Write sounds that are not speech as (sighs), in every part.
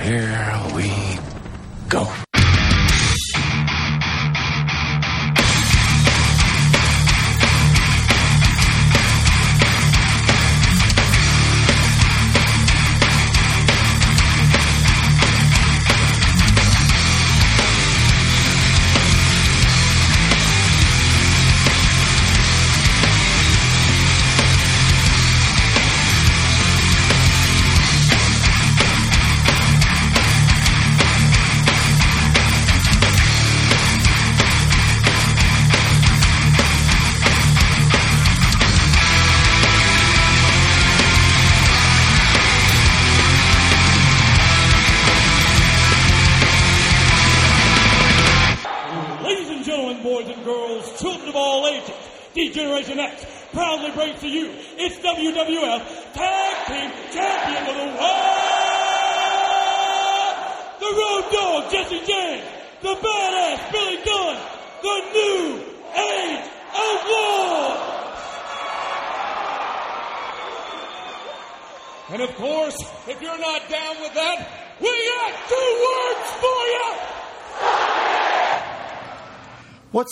Here we go.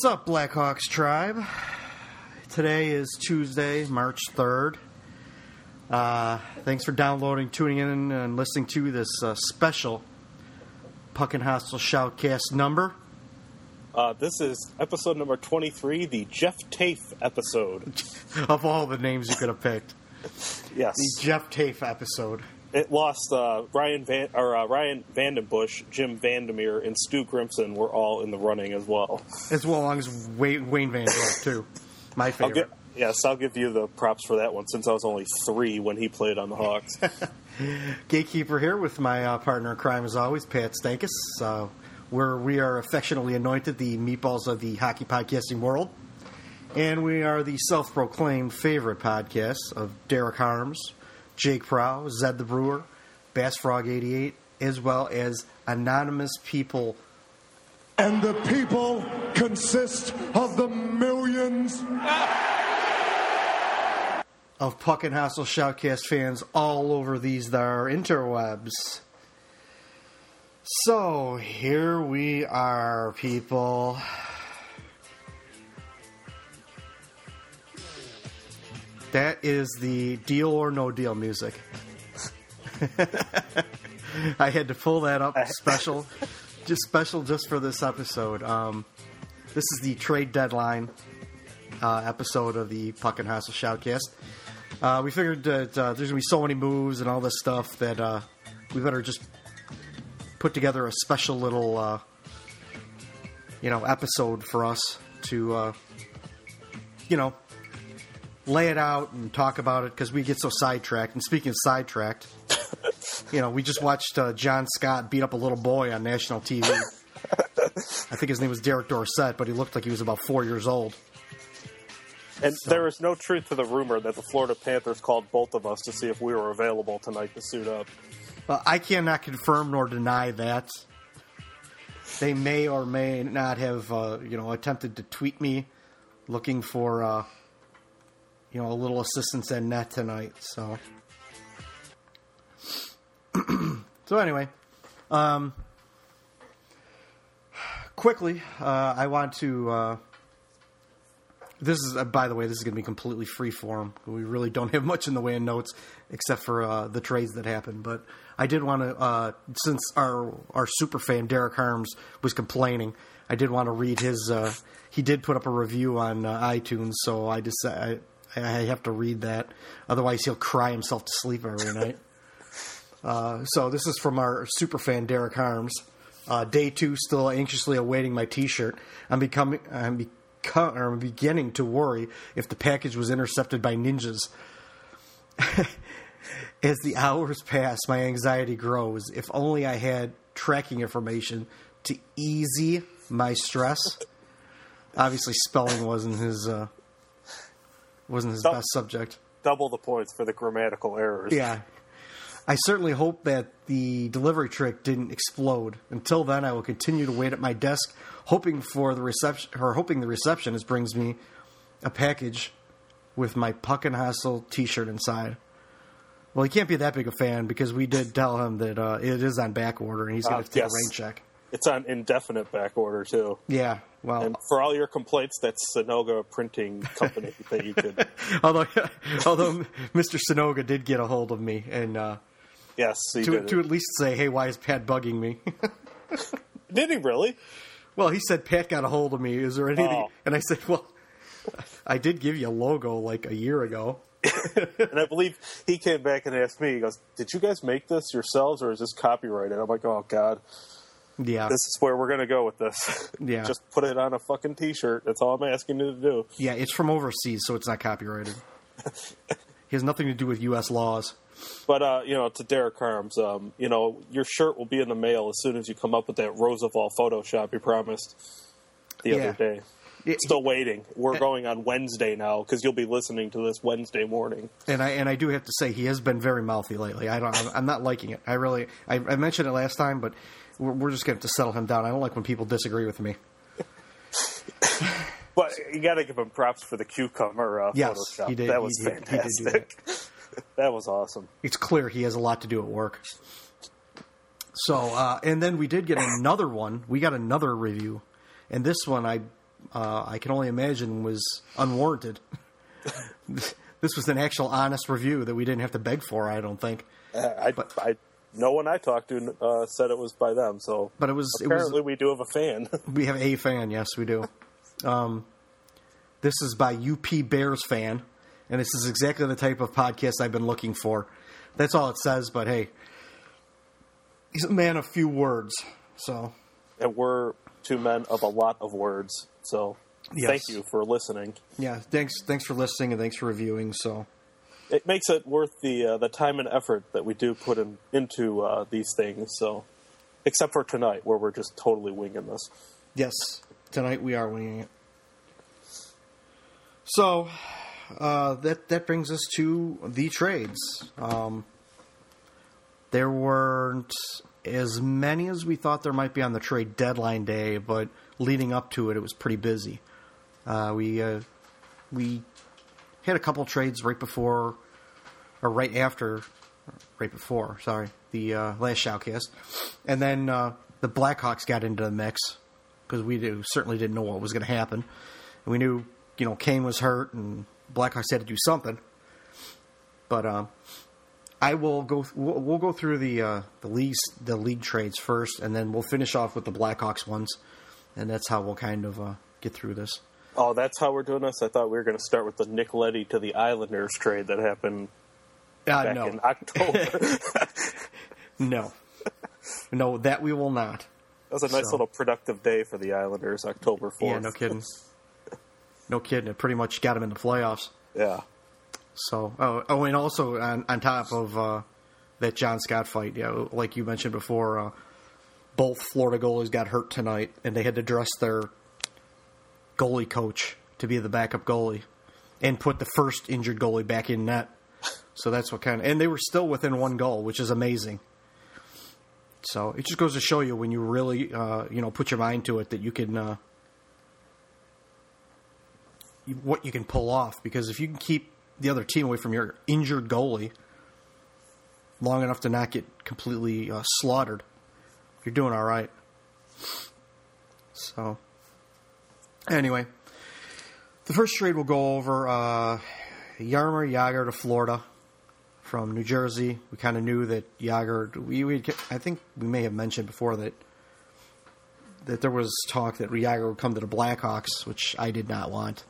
What's up, Blackhawks tribe? Today is Tuesday, March 3rd. Uh, thanks for downloading, tuning in, and listening to this uh, special Puckin Hostile Shoutcast number. Uh, this is episode number 23, the Jeff Taffe episode. (laughs) Of all the names you could have picked, Yes. the Jeff Taffe episode. It lost uh, Ryan Van or uh, Ryan VandenBussche, Jim Vandermeer, and Stu Grimson were all in the running as well. As well as Wayne, Wayne Van Dorp, too. My I'll favorite. get, yes, I'll give you the props for that one since I was only three when he played on the Hawks. (laughs) Gatekeeper here with my uh, partner in crime, as always, Pat Stankus. Uh, where we are affectionately anointed the meatballs of the hockey podcasting world. And we are the self proclaimed favorite podcast of Derek Harms, Jake Prow, Zed the Brewer, Bass Frog 88, as well as anonymous people. And the people consist of the millions. Of Puckin Hostile Shoutcast fans all over these there interwebs. So here we are, people. That is the deal or no deal music. (laughs) I had to pull that up special, just special just for this episode. Um, this is the trade deadline uh, episode of the Puckin Hostile Shoutcast. Uh, we figured that uh, there's gonna be so many moves and all this stuff that uh, we better just put together a special little, uh, you know, episode for us to, uh, you know, lay it out and talk about it because we get so sidetracked. And speaking of sidetracked, (laughs) you know, we just watched uh, John Scott beat up a little boy on national TV. (laughs) I think his name was Derek Dorsett, but he looked like he was about four years old. and there is no truth to the rumor that the Florida Panthers called both of us to see if we were available tonight to suit up. Well, I cannot confirm nor deny that. They may or may not have, uh, you know, attempted to tweet me looking for, uh, you know, a little assistance in net tonight. So, (clears throat) so anyway, um, quickly, uh, I want to. Uh, this is, uh, by the way, this is going to be completely free form. We really don't have much in the way of notes except for uh, the trades that happened. But I did want to, uh, since our our super fan Derek Harms was complaining, I did want to read his. Uh, he did put up a review on iTunes, so I just I, I have to read that. Otherwise, he'll cry himself to sleep every night. (laughs) Uh, so this is from our super fan Derek Harms. Uh, day two, still anxiously awaiting my T-shirt. I'm becoming, I'm, become, I'm beginning to worry if the package was intercepted by ninjas. (laughs) As the hours pass, my anxiety grows. If only I had tracking information to easy my stress. Obviously, spelling wasn't his uh, wasn't his best subject. Double the points for the grammatical errors. Yeah. I certainly hope that the delivery trick didn't explode. Until then, I will continue to wait at my desk, hoping for the reception, or hoping the receptionist brings me a package with my Puckin Hostile T-shirt inside. Well, he can't be that big a fan because we did tell him that uh, it is on back order and he's going Uh, to take yes. a rain check. It's on indefinite back order too. Yeah. Well, And for all your complaints, that's Sonoga Printing Company (laughs) that you could. although (laughs) although Mr. Sonoga did get a hold of me and uh, Yes, he to did. to at least say, "Hey, why is Pat bugging me?" (laughs) Did he really? well, he said Pat got a hold of me. Is there anything? Oh. And I said, "Well, I did give you a logo like a year ago." And I believe he came back and asked me. He goes, "Did you guys make this yourselves, or is this copyrighted?" I'm like, "Oh God, Yeah. this is where we're gonna go with this. (laughs) Yeah. Just put it on a fucking T-shirt. That's all I'm asking you to do." Yeah, it's from overseas, so it's not copyrighted. (laughs) he has nothing to do with U.S. laws. But uh, you know, to Derek Harms, um, you know, your shirt will be in the mail as soon as you come up with that Roosevelt Photoshop you promised the Yeah. other day. It- Still waiting. We're going on Wednesday now because you'll be listening to this Wednesday morning. And I and I do have to say he has been very mouthy lately. I don't. I'm- I'm not liking it. I really. I, I mentioned it last time, but we're, we're just going to have to settle him down. I don't like when people disagree with me. (laughs) But you got to give him props for the cucumber uh, Yes, Photoshop. he did. That was He did- he fantastic. (laughs) that was awesome. It's clear he has a lot to do at work. So, uh, and then we did get another one. We got another review, and this one I uh, I can only imagine was unwarranted. (laughs) this was an actual honest review that we didn't have to beg for. I don't think. Uh, I, I, no one I talked to uh, said it was by them. So But it was it was apparently we do have a fan. (laughs) We have a fan, yes, we do. Um, this is by UP Bears fan, and this is exactly the type of podcast I've been looking for. That's all it says, but hey, he's a man of few words, so and we're two men of a lot of words. So Yes. thank you for listening. yeah. Thanks, thanks for listening, and thanks for reviewing. So It makes it worth the uh, the time and effort that we do put in, into uh, these things. So, except for tonight, where we're just totally winging this. yes, tonight we are winging it. So uh, that that brings us to the trades. Um, there weren't as many as we thought there might be on the trade deadline day, but leading up to it, it was pretty busy. Uh, we uh, we had a couple trades right before, or right after, right before. Sorry, the uh, last shoutcast, and then uh, the Blackhawks got into the mix because we do, certainly didn't know what was going to happen. And we knew, you know, Kane was hurt, and Blackhawks had to do something. But um, I will go. We'll, we'll go through the uh, the leagues, the league trades first, and then we'll finish off with the Blackhawks ones, and that's how we'll kind of uh, get through this. Oh, that's how we're doing this. I thought we were going to start with the Nick Leddy to the Islanders trade that happened Uh, back no, in October. (laughs) (laughs) no, no, that we will not. That was a nice So- little productive day for the Islanders, October fourth. Yeah, no kidding. No kidding. It pretty much got them in the playoffs. Yeah, So, oh, oh, and also on, on top of uh, that John Scott fight, yeah, like you mentioned before, uh, both Florida goalies got hurt tonight, and they had to dress their goalie coach to be the backup goalie, and put the first injured goalie back in net. So that's what kind of, and they were still within one goal, which is amazing. So it just goes to show you when you really, uh, you know, put your mind to it that you can. Uh, what you can pull off because if you can keep the other team away from your injured goalie long enough to not get completely uh, slaughtered, you're doing all right. So, anyway, the first trade we'll go over uh, Jaromir Jagr to Florida from New Jersey. We kind of knew that Jagr. We, we I think we may have mentioned before that that there was talk that Yager would come to the Blackhawks, which I did not want.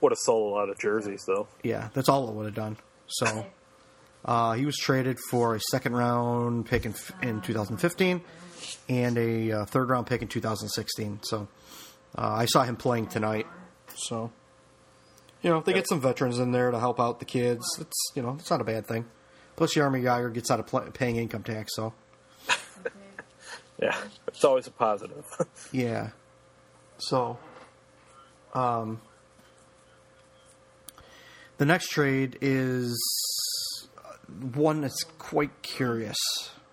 would have sold a lot of jerseys though. Yeah, that's all it would have done. So uh, he was traded for a second round pick in, in 2015 and a uh, third round pick in 2016. So uh, I saw him playing tonight. So you know, if they get some veterans in there to help out the kids, it's you know, it's not a bad thing. Plus, the Army guy gets out of pl- paying income tax, so (laughs) Yeah, it's always a positive. (laughs) yeah. So, um, the next trade is one that's quite curious.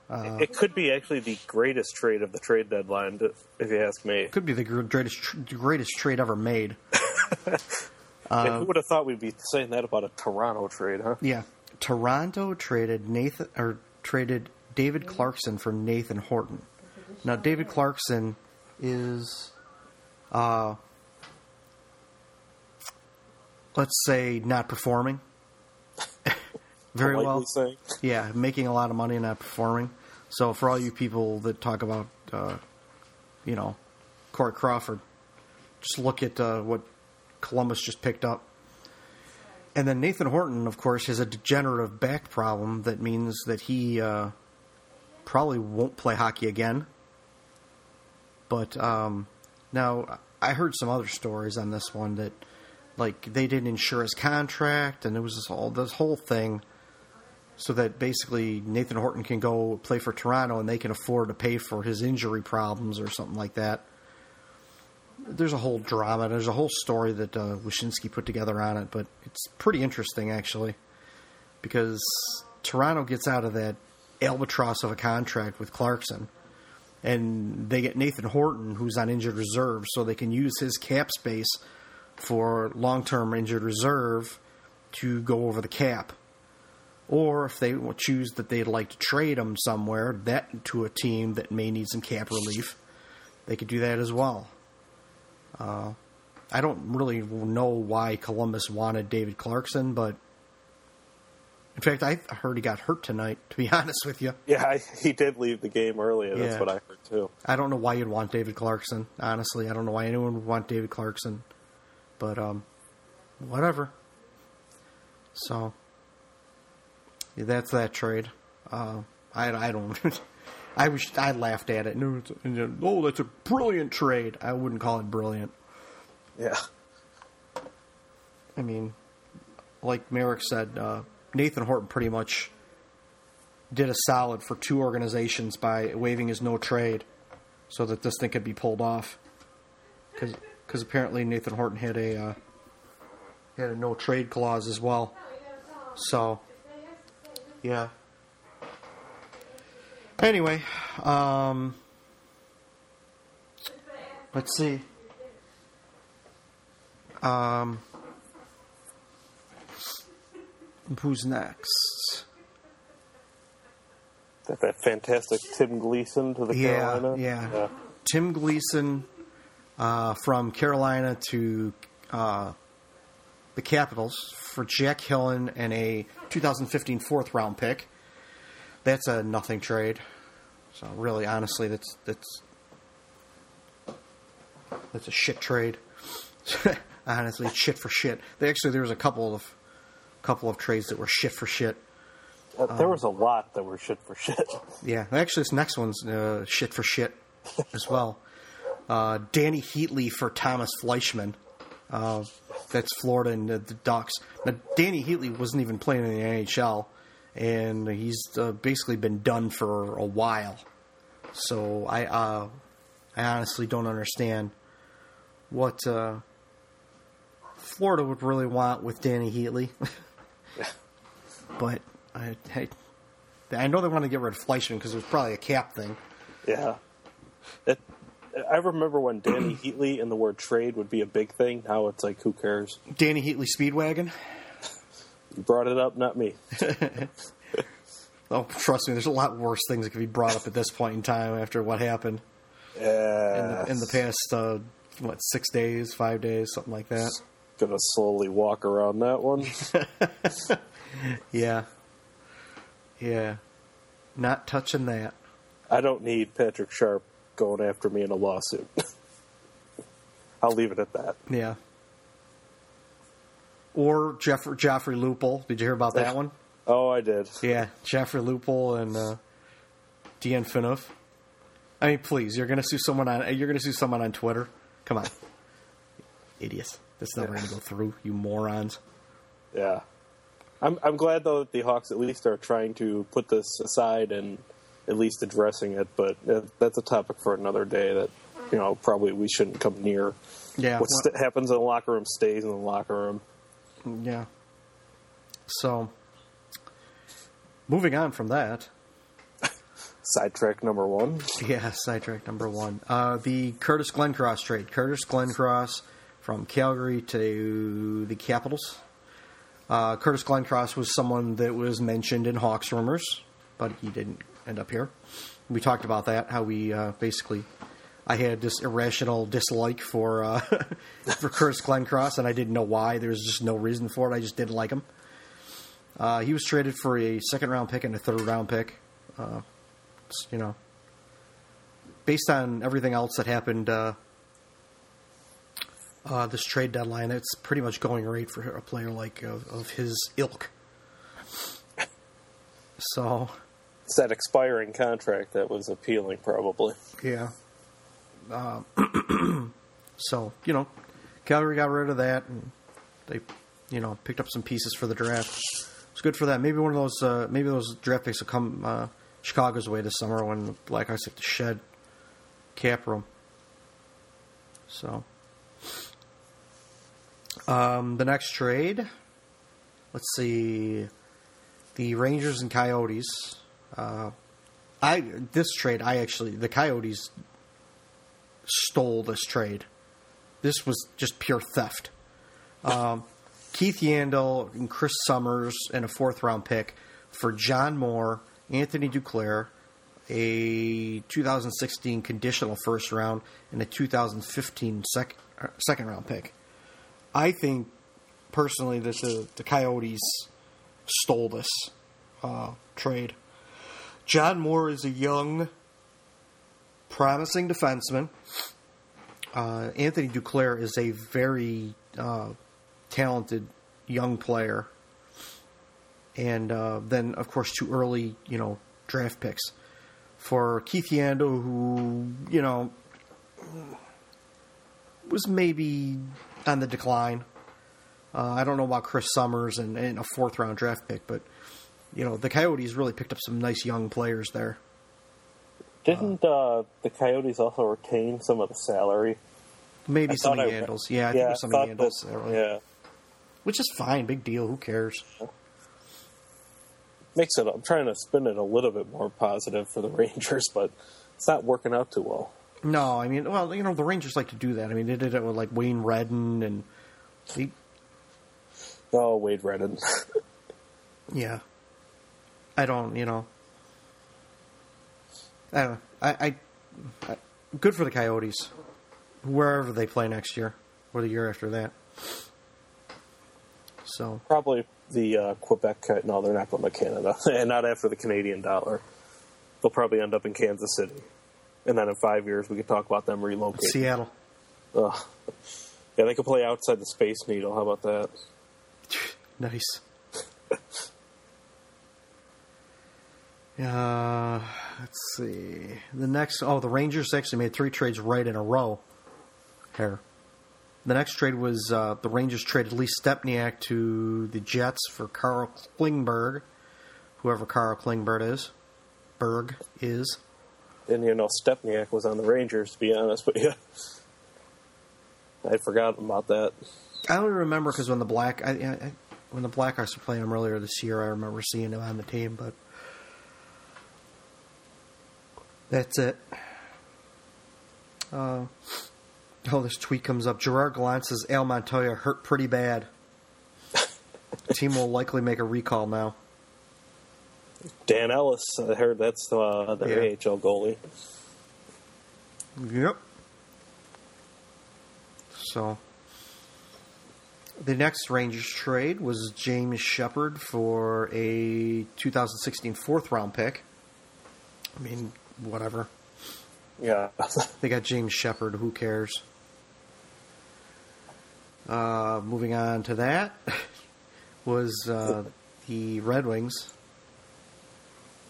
Uh, it could be actually the greatest trade of the trade deadline, if you ask me. could be the greatest greatest trade ever made. (laughs) Who would have thought we'd be saying that about a Toronto trade, huh? Yeah, Toronto traded Nathan or traded David Clarkson for Nathan Horton. Now, David Clarkson is, uh, let's say, not performing (laughs) very well. saying. Yeah, making a lot of money and not performing. So for all you people that talk about, uh, you know, Corey Crawford, just look at uh, what Columbus just picked up. And then Nathan Horton, of course, has a degenerative back problem that means that he uh, probably won't play hockey again. But um, now I heard some other stories on this one that, like, they didn't insure his contract, and it was all this whole thing so that basically Nathan Horton can go play for Toronto and they can afford to pay for his injury problems or something like that. There's a whole drama. There's a whole story that uh, Wyshynski put together on it, but it's pretty interesting actually because Toronto gets out of that albatross of a contract with Clarkson, and they get Nathan Horton, who's on injured reserve, so they can use his cap space for long-term injured reserve to go over the cap or if they choose that they'd like to trade him somewhere, that to a team that may need some cap relief, they could do that as well. Uh, I don't really know why Columbus wanted David Clarkson, but in fact, I heard he got hurt tonight. To be (laughs) honest with you, Yeah, I, he did leave the game early, that's Yeah. what I heard too. I don't know why you'd want David Clarkson. Honestly, I don't know why anyone would want David Clarkson, but um, whatever. So that's that trade. Uh, I, I don't. (laughs) I wish I laughed at it. No, it's, oh, that's a brilliant trade. I wouldn't call it brilliant. Yeah, I mean, like Merrick said, uh, Nathan Horton pretty much did a solid for two organizations by waiving his no trade, so that this thing could be pulled off. Because apparently Nathan Horton had a uh, had a no trade clause as well. So, yeah. Anyway, um, let's see. Um, who's next? that, that fantastic Tim Gleason to the Yeah, Carolina. yeah. yeah. Tim Gleason uh, from Carolina to uh, the Capitals for Jack Hillen and a 2015 fourth round pick. That's a nothing trade. So really, honestly, that's that's that's a shit trade. (laughs) honestly, shit for shit. They actually there was a couple of couple of trades that were shit for shit. Uh, there was a lot that were shit for shit. (laughs) Yeah, actually, this next one's uh, shit for shit as well. Uh, Dany Heatley for Tomas Fleischmann. That's Florida and the, the Ducks. Now, Dany Heatley wasn't even playing in the NHL, and he's uh, basically been done for a while. So I, uh, I honestly don't understand what uh, Florida would really want with Dany Heatley. (laughs) but I, I, I know they want to get rid of Fleischmann because it was probably a cap thing. Yeah. It, I remember when Danny (clears throat) Heatley and the word trade would be a big thing. Now it's like, who cares? Danny Heatley Speedwagon. You brought it up, not me. (laughs) Oh, trust me, there's a lot worse things that could be brought up at this point in time after what happened in the, in the past, uh, what, six days, five days, something like that. Gonna slowly walk around that one. (laughs) Yeah. Yeah. Not touching that. I don't need Patrick Sharp going after me in a lawsuit. (laughs) I'll leave it at that. Yeah. Or Jeff- Joffrey Lupul. Did you hear about that (laughs) one? Oh, I did. Yeah, Joffrey Lupul and uh, Dion Phaneuf. I mean, please, you're going to sue someone on you're going to sue someone on Twitter. Come on, (laughs) idiots! That's never going to go through. You morons. Yeah. I'm I'm glad though that the Hawks at least are trying to put this aside and at least addressing it, but uh, that's a topic for another day that you know probably we shouldn't come near. Yeah, What st- happens in the locker room stays in the locker room. yeah. So, moving on from that, (laughs) Sidetrack number one. yeah, sidetrack number one. Uh, the Curtis Glencross trade. Curtis Glencross from Calgary to the Capitals. Uh, Curtis Glencross was someone that was mentioned in Hawks rumors, but he didn't end up here. We talked about that, how we uh, basically. I had this irrational dislike for uh, (laughs) for Curtis Glencross, and I didn't know why. There was just no reason for it. I just didn't like him. Uh, he was traded for a second round pick and a third round pick. Uh, you know, based on everything else that happened uh, uh, this trade deadline, it's pretty much going right for a player like of, of his ilk. So, It's that expiring contract that was appealing, probably. yeah. Uh, (clears throat) so you know, Calgary got rid of that, and they, you know, picked up some pieces for the draft. It's good for that. Maybe one of those, uh, maybe those draft picks will come uh, Chicago's way this summer when the Blackhawks have to shed cap room. So, um, the next trade, let's see, the Rangers and Coyotes. Uh, I this trade, I actually the Coyotes stole this trade. This was just pure theft. Um, Keith Yandle and Chris Summers and a fourth round pick for John Moore, Anthony Duclair, a 2016 conditional first round, and a 2015 sec- uh, second round pick. I think personally that the, the Coyotes stole this uh, trade. John Moore is a young, promising defenseman. Uh, Anthony Duclair is a very uh, talented young player. And uh, then, of course, two early, you know, draft picks. For Keith Yandle, who, you know, was maybe on the decline. Uh, I don't know about Chris Summers and, and a fourth round draft pick, but, you know, the Coyotes really picked up some nice young players there. Didn't uh, the Coyotes also retain some of the salary? Maybe I some of thought I- Yeah, I think yeah, it was some of thought Yandles. that- salary. yeah. Which is fine. Big deal. Who cares? Makes it. I'm trying to spin it a little bit more positive for the (laughs) Rangers, but it's not working out too well. No, I mean, well, you know, the Rangers like to do that. I mean, they did it with like Wayne Redden and he, Oh, Wade Redden. (laughs) yeah. I don't, you know. I don't know. I, I, I good for the Coyotes, wherever they play next year or the year after that. So Probably the uh, Quebec. No, they're not going to Canada, (laughs) and not after the Canadian dollar. They'll probably end up in Kansas City, and then in five years we could talk about them relocating. Seattle, Ugh. Yeah, they could play outside the Space Needle. How about that? (laughs) nice. (laughs) Uh, let's see. The next, oh, the Rangers actually made three trades right in a row. Here. The next trade was uh, the Rangers traded Lee Stempniak to the Jets for Carl Klingberg, whoever Carl Klingberg is. Berg is. And you know, Stempniak was on the Rangers. To be honest, but yeah, I forgot about that. I don't remember because when the Black, I, I, I- when the Blackhawks were playing him earlier this year, I remember seeing him on the team, but that's it. Uh, oh, this tweet comes up. Gerard Gallant says Al Montoya hurt pretty bad. (laughs) team will likely make a recall now. Dan Ellis, I heard that's uh, the Yeah. AHL goalie. Yep. So the next Rangers trade was James Sheppard for a 2016 fourth round pick. I mean, whatever. Yeah, (laughs) They got James Sheppard. Who cares? Uh, moving on to that (laughs) was uh, the Red Wings,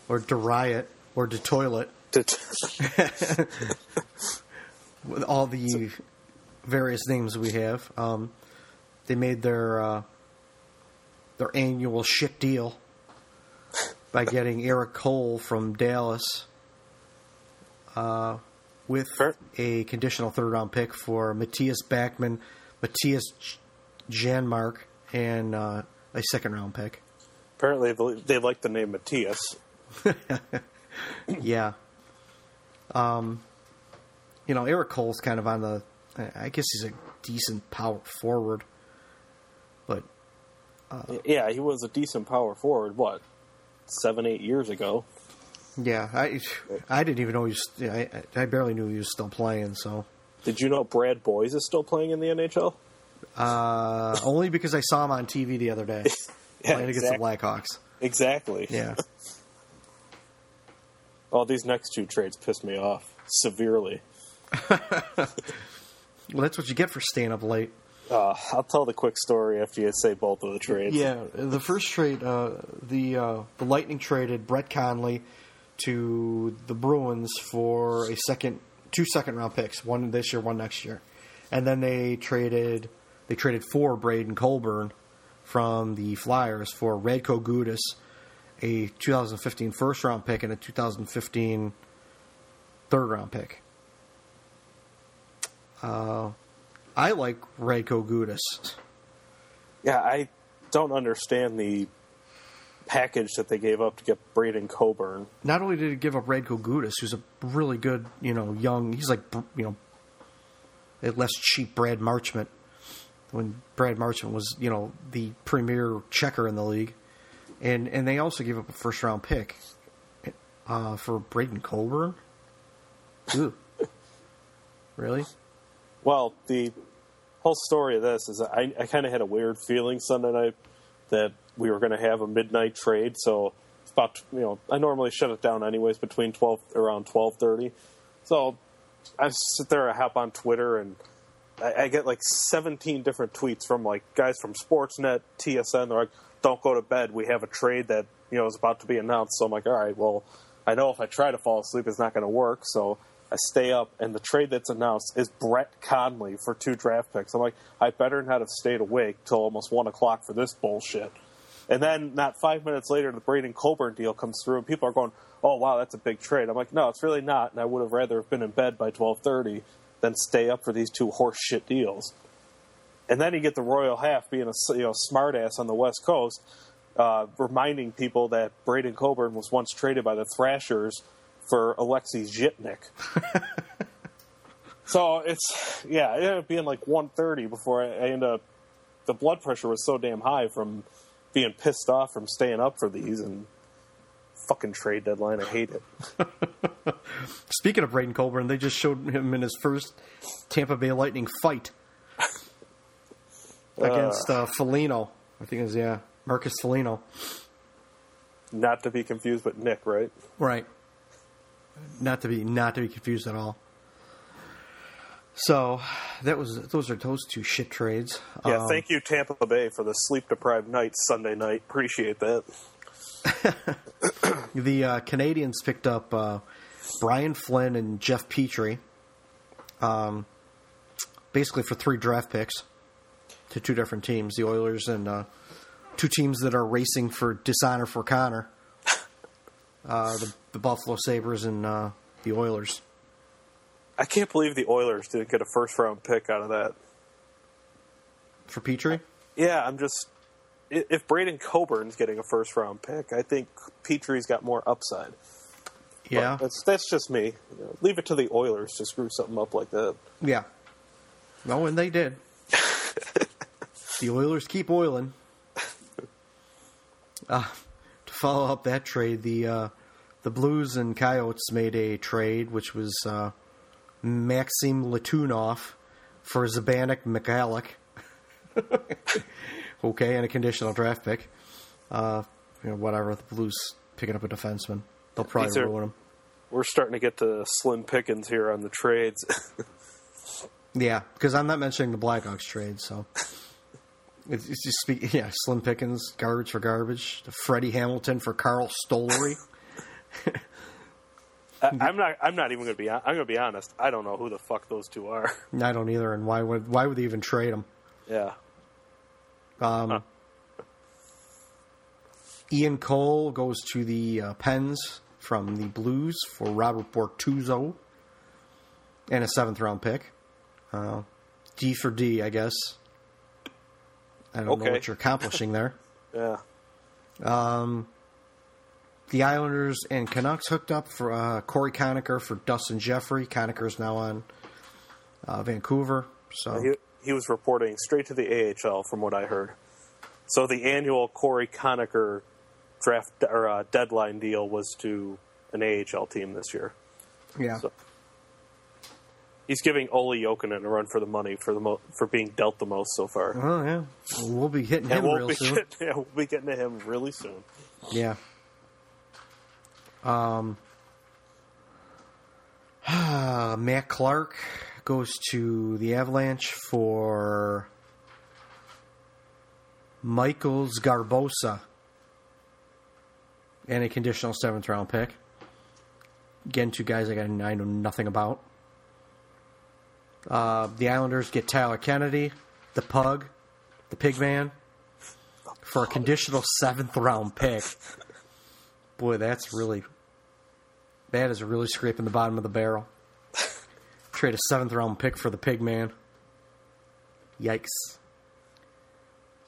or De Riot, or De Toilet, (laughs) with all the various names we have. Um, they made their uh, their annual shit deal by getting Erik Cole from Dallas uh, with Sure. a conditional third round pick for Mattias Backman, Mattias Janmark, and uh, a second round pick. apparently they- they like the name Matthias. (laughs) Yeah. Um, you know, Erik Cole's kind of on the. I guess he's a decent power forward, but yeah, he was a decent power forward. What seven, eight years ago? Yeah, I I didn't even know he was. I I barely knew he was still playing. So Did you know Brad Boyes is still playing in the NHL? uh, only because I saw him on TV the other day (laughs) Yeah, playing against the Blackhawks. Exactly. Yeah, (laughs) Oh, these next two trades pissed me off severely. (laughs) well, that's what you get for staying up late. Uh, I'll tell the quick story after you say both of the trades. Yeah, the first trade, uh, the uh, the Lightning traded Brett Connolly to the Bruins for a second, two second round picks, one this year, one next year, and then they traded they traded for Braydon Coburn from the Flyers for Radko Gudas, a 2015 first round pick and a 2015 third round pick. Uh, I like Radko Gudas. Yeah, I don't understand the package that they gave up to get Braydon Coburn. not only did he give up Radko Gudas, who's a really good, you know, young, he's like, you know, a less cheap Brad Marchand when Brad Marchand was, you know, the premier checker in the league. And and they also gave up a first round pick uh, for Braydon Coburn. Ooh. (laughs) really? Well, the whole story of this is I, I kind of had a weird feeling Sunday night that we were going to have a midnight trade. So about you know I normally shut it down anyways between twelve around twelve thirty. So I sit there, I hop on Twitter, and I, I get like seventeen different tweets from like guys from Sportsnet, TSN. They're like, "Don't go to bed. We have a trade that you know is about to be announced." So I'm like, "All right, well." I know if I try to fall asleep, it's not going to work. So I stay up, and the trade that's announced is Brett Connolly for two draft picks. I'm like, I better not have stayed awake till almost one o'clock for this bullshit. And then, not five minutes later, the Braydon Coburn deal comes through, and people are going, "Oh wow, that's a big trade." I'm like, "No, it's really not." And I would have rather have been in bed by 12:30 than stay up for these two horse shit deals. And then you get the Royal Half being a you know smartass on the West Coast, uh, reminding people that Braydon Coburn was once traded by the Thrashers for Alexei Zhitnik. (laughs) so it's yeah, it ended up being like 1.30 before I, I end up. The blood pressure was so damn high from being pissed off from staying up for these and fucking trade deadline. I hate it. (laughs) Speaking of Braydon Coburn, they just showed him in his first Tampa Bay Lightning fight (laughs) against uh, Foligno. I think it was, yeah, Marcus Foligno. Not to be confused with Nick, right? Right. Not to be not to be confused at all. So that was those are those two shit trades. Yeah, Um, thank you Tampa Bay for the sleep deprived night Sunday night. Appreciate that. (coughs) The uh, Canadiens picked up uh, Brian Flynn and Jeff Petry, um, basically for three draft picks to two different teams, the Oilers and uh, two teams that are racing for dishonor for Connor, (laughs) uh, the, the Buffalo Sabres and uh, the Oilers. I can't believe the Oilers didn't get a first round pick out of that. For Petry, Yeah, I'm just if Braydon Coburn's getting a first round pick, I think Petry's got more upside. yeah, That's that's just me. You know, leave it to the Oilers to screw something up like that. yeah. No, and they did. (laughs) the Oilers keep oiling. Uh, (laughs) to follow up that trade, the uh, the Blues and Coyotes made a trade, which was uh, Maxim Letunov for Zbynek Michalek. (laughs) okay, and a conditional draft pick. Uh, you know, whatever. The Blues picking up a defenseman. They'll probably These are- ruin him. We're starting to get to slim pickings here on the trades. (laughs) Yeah, because I'm not mentioning the Blackhawks trade, so it's, it's just speak, yeah, Slim Pickens, garbage for garbage. The Freddie Hamilton for Karl Stollery. (laughs) I, I'm not. I'm not even going to be. I'm going to be honest. I don't know who the fuck those two are. (laughs) I don't either, and why would why would they even trade them? yeah. Um, Ian Cole goes to the uh, Pens from the Blues for Robert Bortuzzo and a seventh round pick. Uh, D for D, I guess. I don't know what you're accomplishing there. (laughs) Yeah. The Islanders and Canucks hooked up for uh, Cory Conacher for Dustin Jeffrey. Conacher's now on uh, Vancouver. So He, he was reporting straight to the AHL, from what I heard. So the annual Cory Conacher draft or uh, deadline deal was to an AHL team this year. Yeah. So he's giving Olli Jokinen a run for the money for the mo- for being dealt the most so far. Oh yeah. We'll be hitting him we'll real soon. Getting, (laughs) yeah, we'll be getting to him really soon. Yeah. Um. (sighs) Matt Clark goes to the Avalanche for Michael Sgarbossa and a conditional seventh round pick. Again, two guys I, got, I know nothing about. Uh, the Islanders get Tyler Kennedy, the Pug, the Pigman, for a conditional seventh round pick. Boy, that's really that is really scraping the bottom of the barrel. (laughs) Trade a seventh round pick for the pig man. Yikes.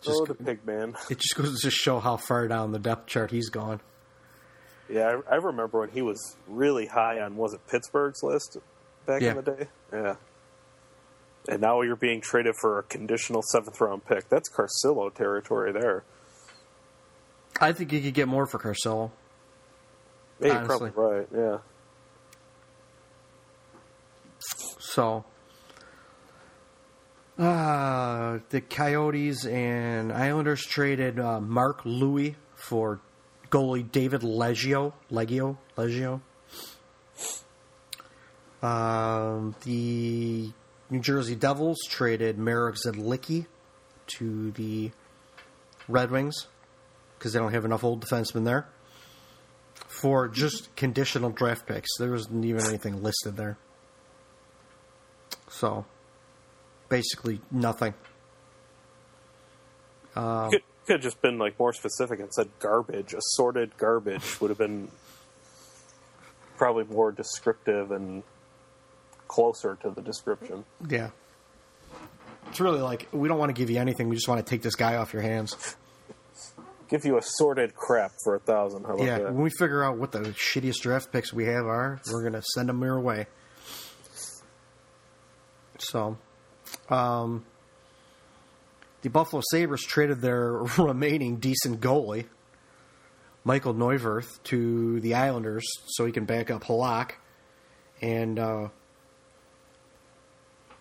Just, oh, the pig man. it just goes to show how far down the depth chart he's gone. Yeah, I, I remember when he was really high on was it Pittsburgh's list back Yeah. in the day. Yeah. And now you're being traded for a conditional seventh round pick. That's Carcillo territory there. I think you could get more for Carcillo. Yeah, you're Honestly. probably right. Yeah. So, uh, the Coyotes and Islanders traded uh, Mark Louis for goalie David Leggio. Leggio? Leggio? Um, the New Jersey Devils traded Marek Zidlicky to the Red Wings because they don't have enough old defensemen there for just conditional draft picks. There wasn't even anything listed there. So, basically nothing. Um, could, could have just been like more specific and said garbage. Assorted garbage would have been probably more descriptive and closer to the description. Yeah. It's really like we don't want to give you anything. We just want to take this guy off your hands. Give you assorted crap for a thousand. How about Yeah. that? When we figure out what the shittiest draft picks we have are, we're gonna send them your way. So, um, the Buffalo Sabres traded their (laughs) remaining decent goalie, Michael Neuvirth, to the Islanders so he can back up Halak, and uh,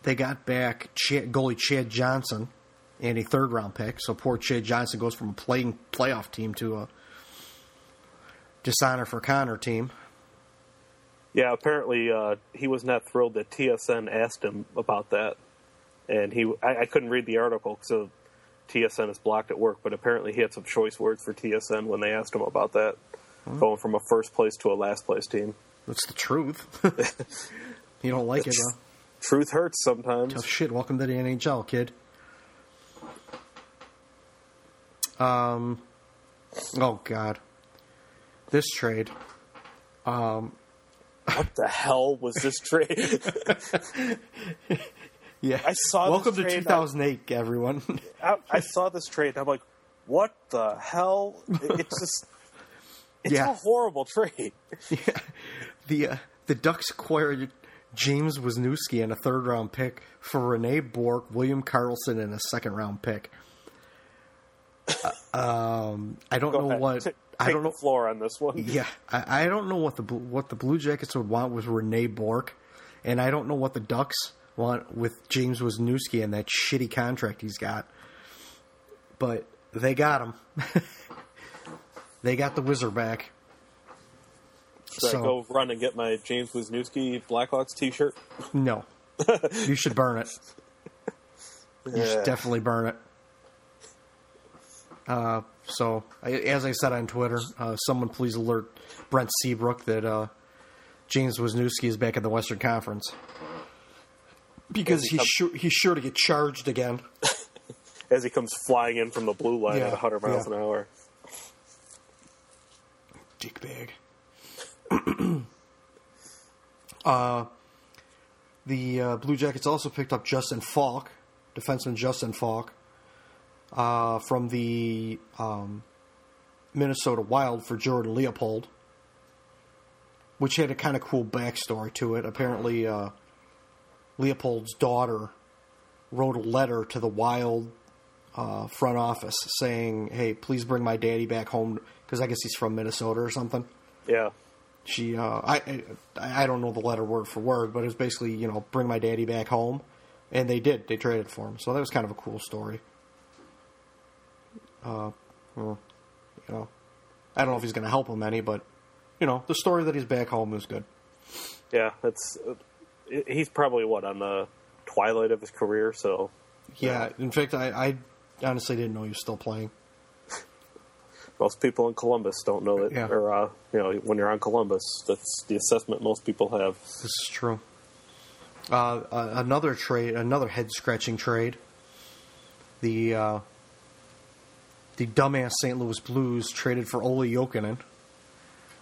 they got back Ch- goalie Chad Johnson and a third round pick. So poor Chad Johnson goes from a playing playoff team to a dishonor for Connor team. Yeah, apparently uh, he was not thrilled that TSN asked him about that, and he I, I couldn't read the article so TSN is blocked at work. But apparently he had some choice words for TSN when they asked him about that, going from a first place to a last place team. That's the truth. (laughs) you don't like it, though. Truth hurts sometimes. Tough shit. Welcome to the NHL, kid. Um. Oh God. This trade. (laughs) What the hell was this trade? (laughs) Yeah. I saw this Welcome to trade, I- 2008, everyone. I, I saw this trade. and I'm like, what the hell? It- It's just. (laughs) It's Yeah. a horrible trade. yeah. the uh, the Ducks acquired James Wisniewski and a third round pick for Rene Bourque, William Karlsson, and a second round pick. Um, I don't Go know ahead. what I don't know. the floor on this one. Yeah, I, I don't know what the what the Blue Jackets would want with Rene Bourque, and I don't know what the Ducks want with James Wisniewski and that shitty contract he's got. But they got him. (laughs) they got the Wizard back. Should I go run and get my James Wisniewski Blackhawks T-shirt? No, (laughs) you should burn it. You Yeah. should definitely burn it. Uh, so, I, as I said on Twitter, uh, someone please alert Brent Seabrook that uh, James Wisniewski is back in the Western Conference because he he's comes- sure he's sure to get charged again. (laughs) As he comes flying in from the blue line Yeah, at 100 miles yeah. an hour. Dick bag. (clears throat) uh, the uh, Blue Jackets also picked up Justin Falk, defenseman Justin Falk, uh, from the um, Minnesota Wild for Jordan Leopold, which had a kind of cool backstory to it. Apparently, uh, Leopold's daughter wrote a letter to the Wild uh, front office saying, "Hey, please bring my daddy back home," because I guess he's from Minnesota or something. Yeah. She, uh, I, I, I don't know the letter word for word, but it was basically, you know, bring my daddy back home, and they did. They traded for him, so that was kind of a cool story. Uh, well, you know, I don't know if he's going to help him any, but you know, the story that he's back home is good. Yeah, uh, he's probably what on the twilight of his career. So Yeah, in fact, I, I honestly didn't know he was still playing. most people in Columbus don't know that, Yeah. or uh, you know, when you're on Columbus, that's the assessment most people have. This is true. Uh, uh, another trade, another head scratching trade. The uh, the dumbass St. Louis Blues traded for Olli Jokinen,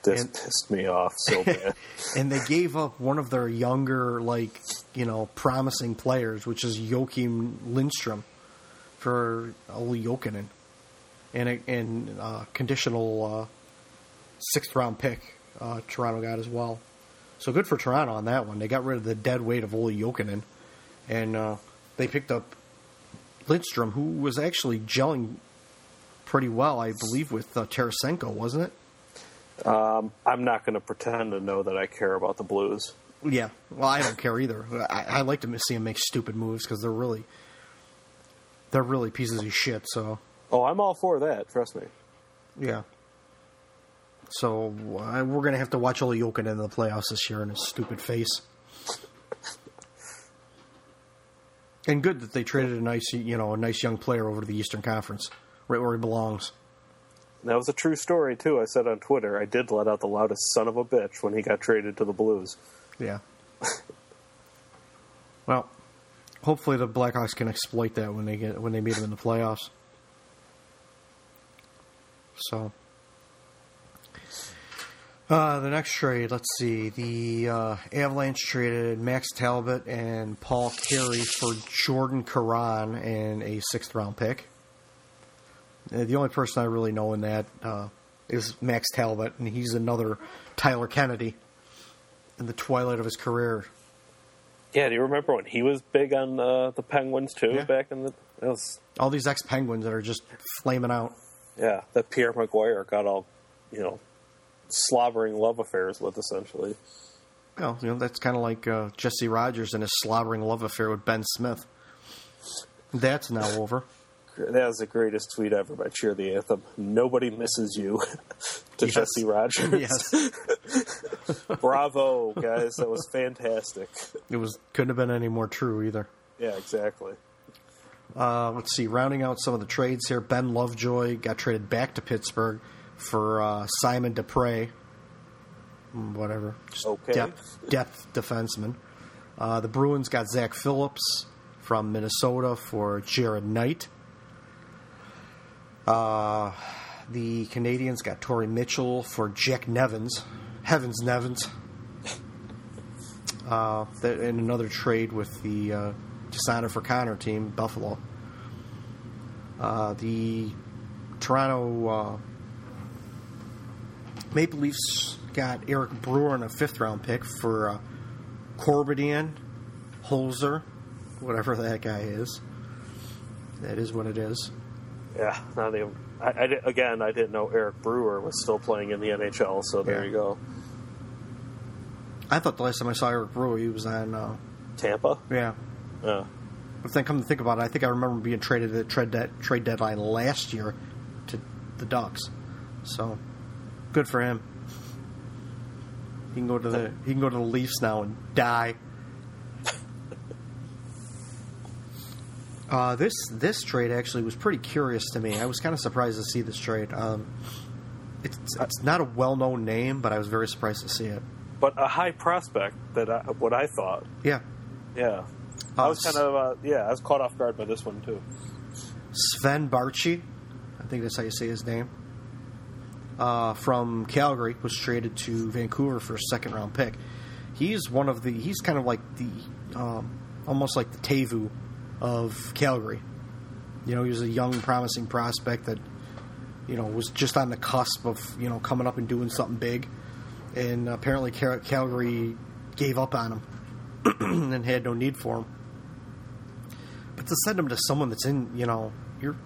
This And- pissed me off so (laughs) bad. and they gave up one of their younger, like you know, promising players, which is Joakim Lindstrom, for Olli Jokinen, and a and uh, conditional uh, sixth round pick. Uh, Toronto got as well. So good for Toronto on that one. They got rid of the dead weight of Olli Jokinen, and uh, they picked up Lindstrom, who was actually gelling pretty well, I believe, with uh, Tarasenko, wasn't it? I'm not going to pretend to know that I care about the Blues. Yeah. Well, I don't care either. I, I like to see them make stupid moves because they're really they're really pieces of shit. So Oh, I'm all for that. Trust me. yeah. So uh, we're gonna have to watch Olli Jokinen in the playoffs this year in his stupid face. And good that they traded a nice, you know, a nice young player over to the Eastern Conference, right where he belongs. That was a true story too. I said on Twitter, I did let out the loudest son of a bitch when he got traded to the Blues. Yeah. well, hopefully the Blackhawks can exploit that when they get when they meet them in the playoffs. So, uh, the next trade, let's see. The uh, Avalanche traded Max Talbot and Paul Carey for Jordan Caron and a sixth round pick. Uh, the only person I really know in that uh, is Max Talbot, and he's another Tyler Kennedy in the twilight of his career. Yeah, do you remember when he was big on uh, the Penguins too? Yeah. Back in the was All these ex Penguins that are just flaming out. yeah that Pierre McGuire got all you know slobbering love affairs with essentially. Well, you know, that's kind of like uh, Jesse Rogers and his slobbering love affair with Ben Smith. That's now over. That was the greatest tweet ever by Cheer the Anthem. Nobody misses you (laughs) to Yes. Jesse Rogers. yes, (laughs) Bravo, guys. That was fantastic. it was couldn't have been any more true either. Yeah, exactly. Uh, let's see, rounding out some of the trades here. Ben Lovejoy got traded back to Pittsburgh for uh, Simon Despres. Mm, Whatever, just Okay. depth, depth defenseman. Uh, the Bruins got Zach Phillips from Minnesota for Jared Knight. Uh, the Canadiens got Torrey Mitchell for Jack Nevins. Heavens Nevins. Uh, in another trade with the uh, to sign her for Connor team, Buffalo. Uh, the Toronto uh, Maple Leafs got Eric Brewer in a fifth round pick for uh, Holzer, whatever that guy is. That is what it is. Yeah, not even. I, I again, I didn't know Eric Brewer was still playing in the NHL. So there Yeah. you go. I thought the last time I saw Eric Brewer, he was on. Uh, Tampa. yeah. Yeah. But then come to think about it, I think I remember being traded at trade de- trade deadline last year to the Ducks. So good for him. He can go to the he can go to the Leafs now and die. Uh, this this trade actually was pretty curious to me. I was kind of surprised to see this trade. Um, it's it's not a well known name, but I was very surprised to see it. But a high prospect that I, what I thought. Yeah, Yeah. Uh, I was kind of uh, yeah. I was caught off guard by this one too. Sven Baertschi, I think that's how you say his name, uh, from Calgary was traded to Vancouver for a second round pick. He's one of the. He's kind of like the, um, almost like the Tevu of Calgary. You know, he was a young, promising prospect that, you know, was just on the cusp of you know coming up and doing something big, and apparently Cal- Calgary gave up on him (clears throat) and had no need for him. But to send him to someone that's in, you know, you're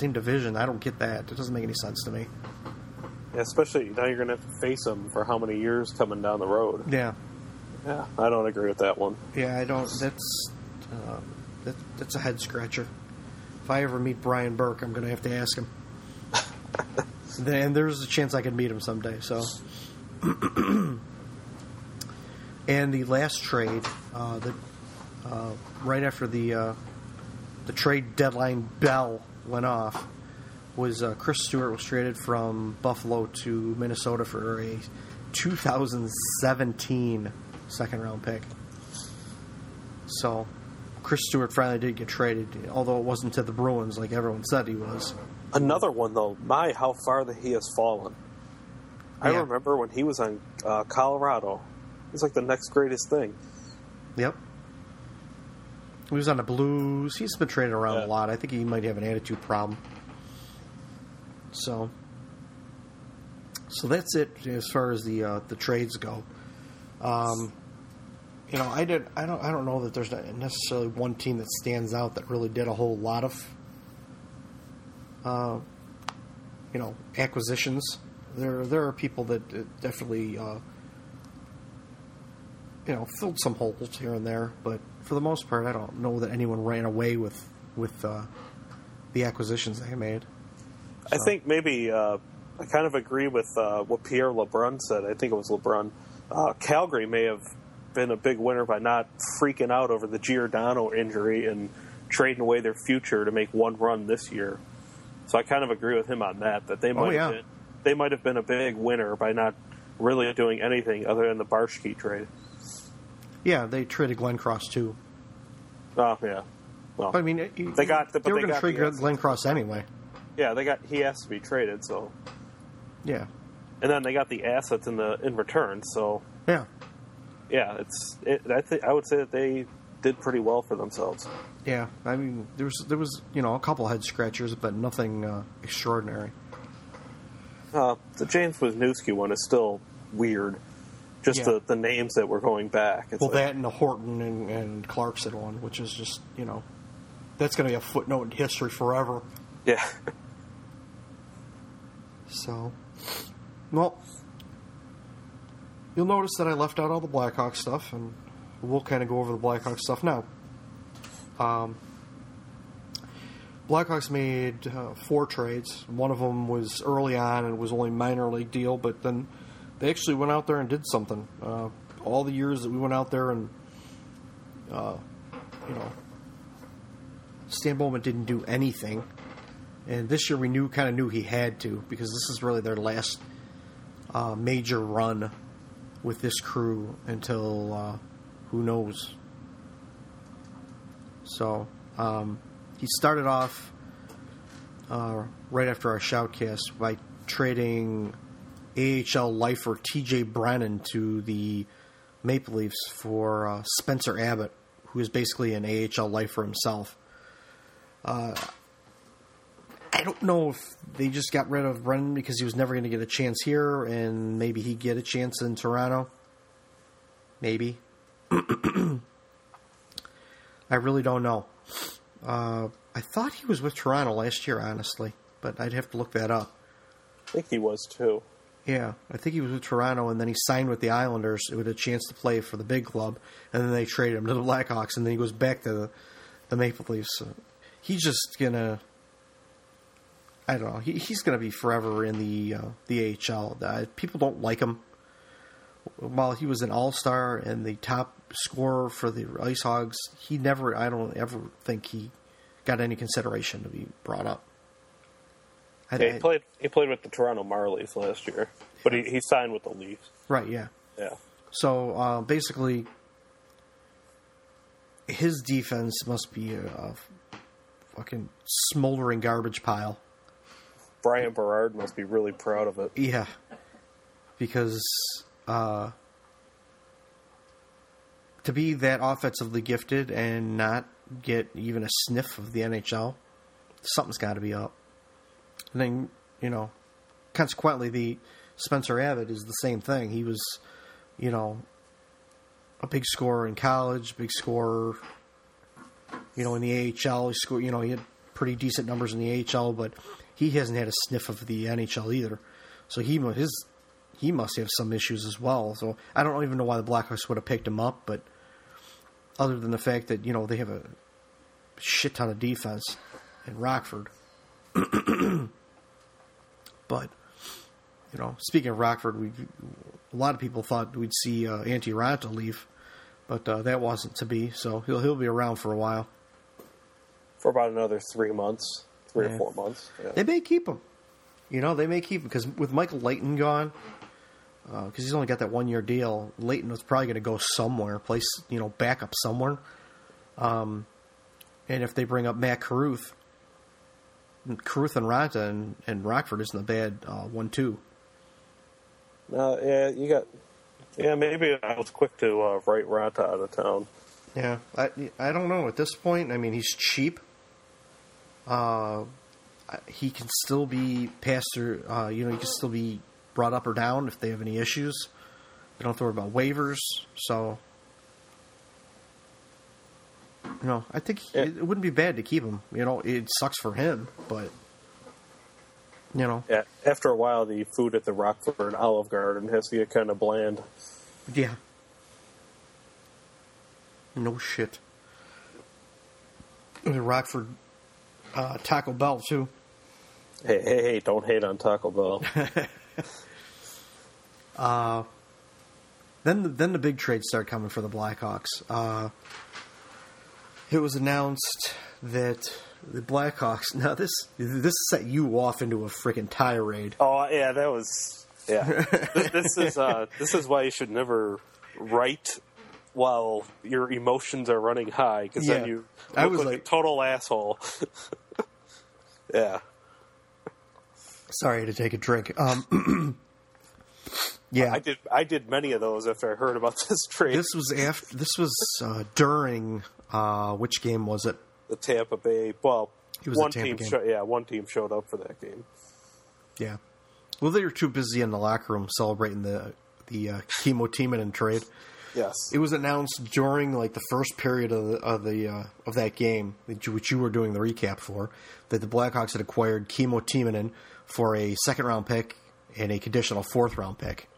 same division. I don't get that. It doesn't make any sense to me. Yeah, especially now you're going to have to face him for how many years coming down the road. Yeah, Yeah, I don't agree with that one. yeah. I don't. That's uh, that, that's a head scratcher. If I ever meet Brian Burke, I'm going to have to ask him. (laughs) and there's a chance I could meet him someday. So, (clears throat) and the last trade, uh, that uh, right after the uh, the trade deadline bell went off, was uh, Chris Stewart was traded from Buffalo to Minnesota for a 2017 second round pick. So, Chris Stewart finally did get traded, although it wasn't to the Bruins like everyone said he was. Another one though, my how far that he has fallen. I Yeah. remember when he was on uh, Colorado. He's like the next greatest thing. Yep. He was on the Blues. He's been traded around Yeah. a lot. I think he might have an attitude problem. So, so that's it as far as the uh, the trades go. Um, you know, I did. I don't. I don't know that there's necessarily one team that stands out that really did a whole lot of, uh, you know, acquisitions. There, there are people that definitely, uh, you know, filled some holes here and there. But for the most part, I don't know that anyone ran away with with uh, the acquisitions they made. I think maybe uh, I kind of agree with uh, what Pierre LeBrun said. I think it was LeBrun. Uh, Calgary may have been a big winner by not freaking out over the Giordano injury and trading away their future to make one run this year. So I kind of agree with him on that. That they oh, might Oh, yeah. have been, they might have been a big winner by not really doing anything other than the Baertschi trade. Yeah, they traded Glencross too. Oh yeah, well But I mean, They got the- they were going to trade. Glenn Cross anyway. yeah they got he has to be traded. So Yeah, and then they got the assets in the in return. So yeah, yeah, it's it, I think I would say that they did pretty well for themselves. yeah. I mean, there was there was you know a couple head scratchers, but nothing uh, extraordinary. Uh, the James Wisniewski one is still weird. Just Yeah. the, the names that were going back. It's Well, like, that and the Horton and, and Clarkson one, which is just you know, that's going to be a footnote in history forever. yeah, So, well, you'll notice that I left out all the Blackhawks stuff, and we'll kind of go over the Blackhawks stuff now. Um, Blackhawks made uh, four trades. One of them was early on and was only minor league deal, but then they actually went out there and did something. Uh, all the years that we went out there and, uh, you know, Stan Bowman didn't do anything. And this year we knew, kind of knew he had to because this is really their last uh, major run with this crew until uh, who knows. So um, he started off uh, right after our shoutcast by trading AHL lifer TJ Brennan to the Maple Leafs for uh, Spencer Abbott, who is basically an AHL lifer himself. I don't know if they just got rid of Brennan because he was never going to get a chance here, and maybe he'd get a chance in Toronto. Maybe. (clears throat) I really don't know. Uh, I thought he was with Toronto last year, honestly, but I'd have to look that up. I think he was too. Yeah, I think he was with Toronto, and then he signed with the Islanders with a chance to play for the big club, and then they traded him to the Blackhawks, and then he goes back to the, the Maple Leafs. So he's just gonna, I don't know, he, he's gonna be forever in the uh, the AHL. Uh, people don't like him. While he was an All Star and the top scorer for the Ice Hogs, he never, I don't ever think he got any consideration to be brought up. I, Yeah, he I- played he played with the Toronto Marlies last year, but he, he signed with the Leafs. right, yeah. Yeah, So uh, basically, his defense must be a, a fucking smoldering garbage pile. Bryan Berard must be really proud of it. Yeah, because uh, to be that offensively gifted and not get even a sniff of the NHL, something's got to be up. And then you know, consequently, the Spencer Abbott is the same thing. He was, you know, a big scorer in college, big scorer. You know, in the AHL, he scored. You know, he had pretty decent numbers in the AHL, but he hasn't had a sniff of the NHL either. So he his he must have some issues as well. So I don't even know why the Blackhawks would have picked him up, but other than the fact that you know they have a shit ton of defense in Rockford. (clears throat) but you know, speaking of Rockford, we a lot of people thought we'd see uh, Antti Raanta leave, but uh, that wasn't to be. So he'll he'll be around for a while. for about another three months, three Yeah. or four months. Yeah. They may keep him. You know, they may keep him because with Michael Leighton gone, because he's only got that one year deal. Leighton was probably going to go somewhere, place you know, back up somewhere. Um, and if they bring up Mac Carruth, Carruth and Raanta and, and Rockford isn't a bad uh, one too. Uh, yeah, you got. Yeah, maybe I was quick to uh, write Raanta out of town. Yeah, I I don't know at this point. I mean, he's cheap. Uh, he can still be passed through. Uh, you know, he can still be brought up or down if they have any issues. They don't have to worry about waivers. So, you know, I think Yeah. it, it wouldn't be bad to keep him. You know, it sucks for him, but you know, Yeah, after a while, the food at the Rockford Olive Garden has to get kind of bland. yeah. No shit. The Rockford uh, Taco Bell too. Hey, hey, hey! Don't hate on Taco Bell. (laughs) uh, Then, the, then the big trades start coming for the Blackhawks. Uh, it was announced that the Blackhawks. (laughs) Now this this set you off into a freaking tirade. oh yeah, that was yeah. this, this is uh, (laughs) this is why you should never write while your emotions are running high because Yeah. then you I was like- a total asshole. Yeah. Sorry to take a drink. Um, (clears throat) yeah, I did. I did many of those after I heard about (laughs) this trade. this was after. This was uh, during uh, which game was it? the Tampa Bay. Well, one team. Show, yeah, one team showed up for that game. Yeah. Well, they were too busy in the locker room celebrating the the uh, Kimmo Timonen trade. Yes. It was announced during like the first period of the of the uh, of that game, which you- were doing the recap for, that the Blackhawks had acquired Kimmo Timonen for a second round pick and a conditional fourth round pick.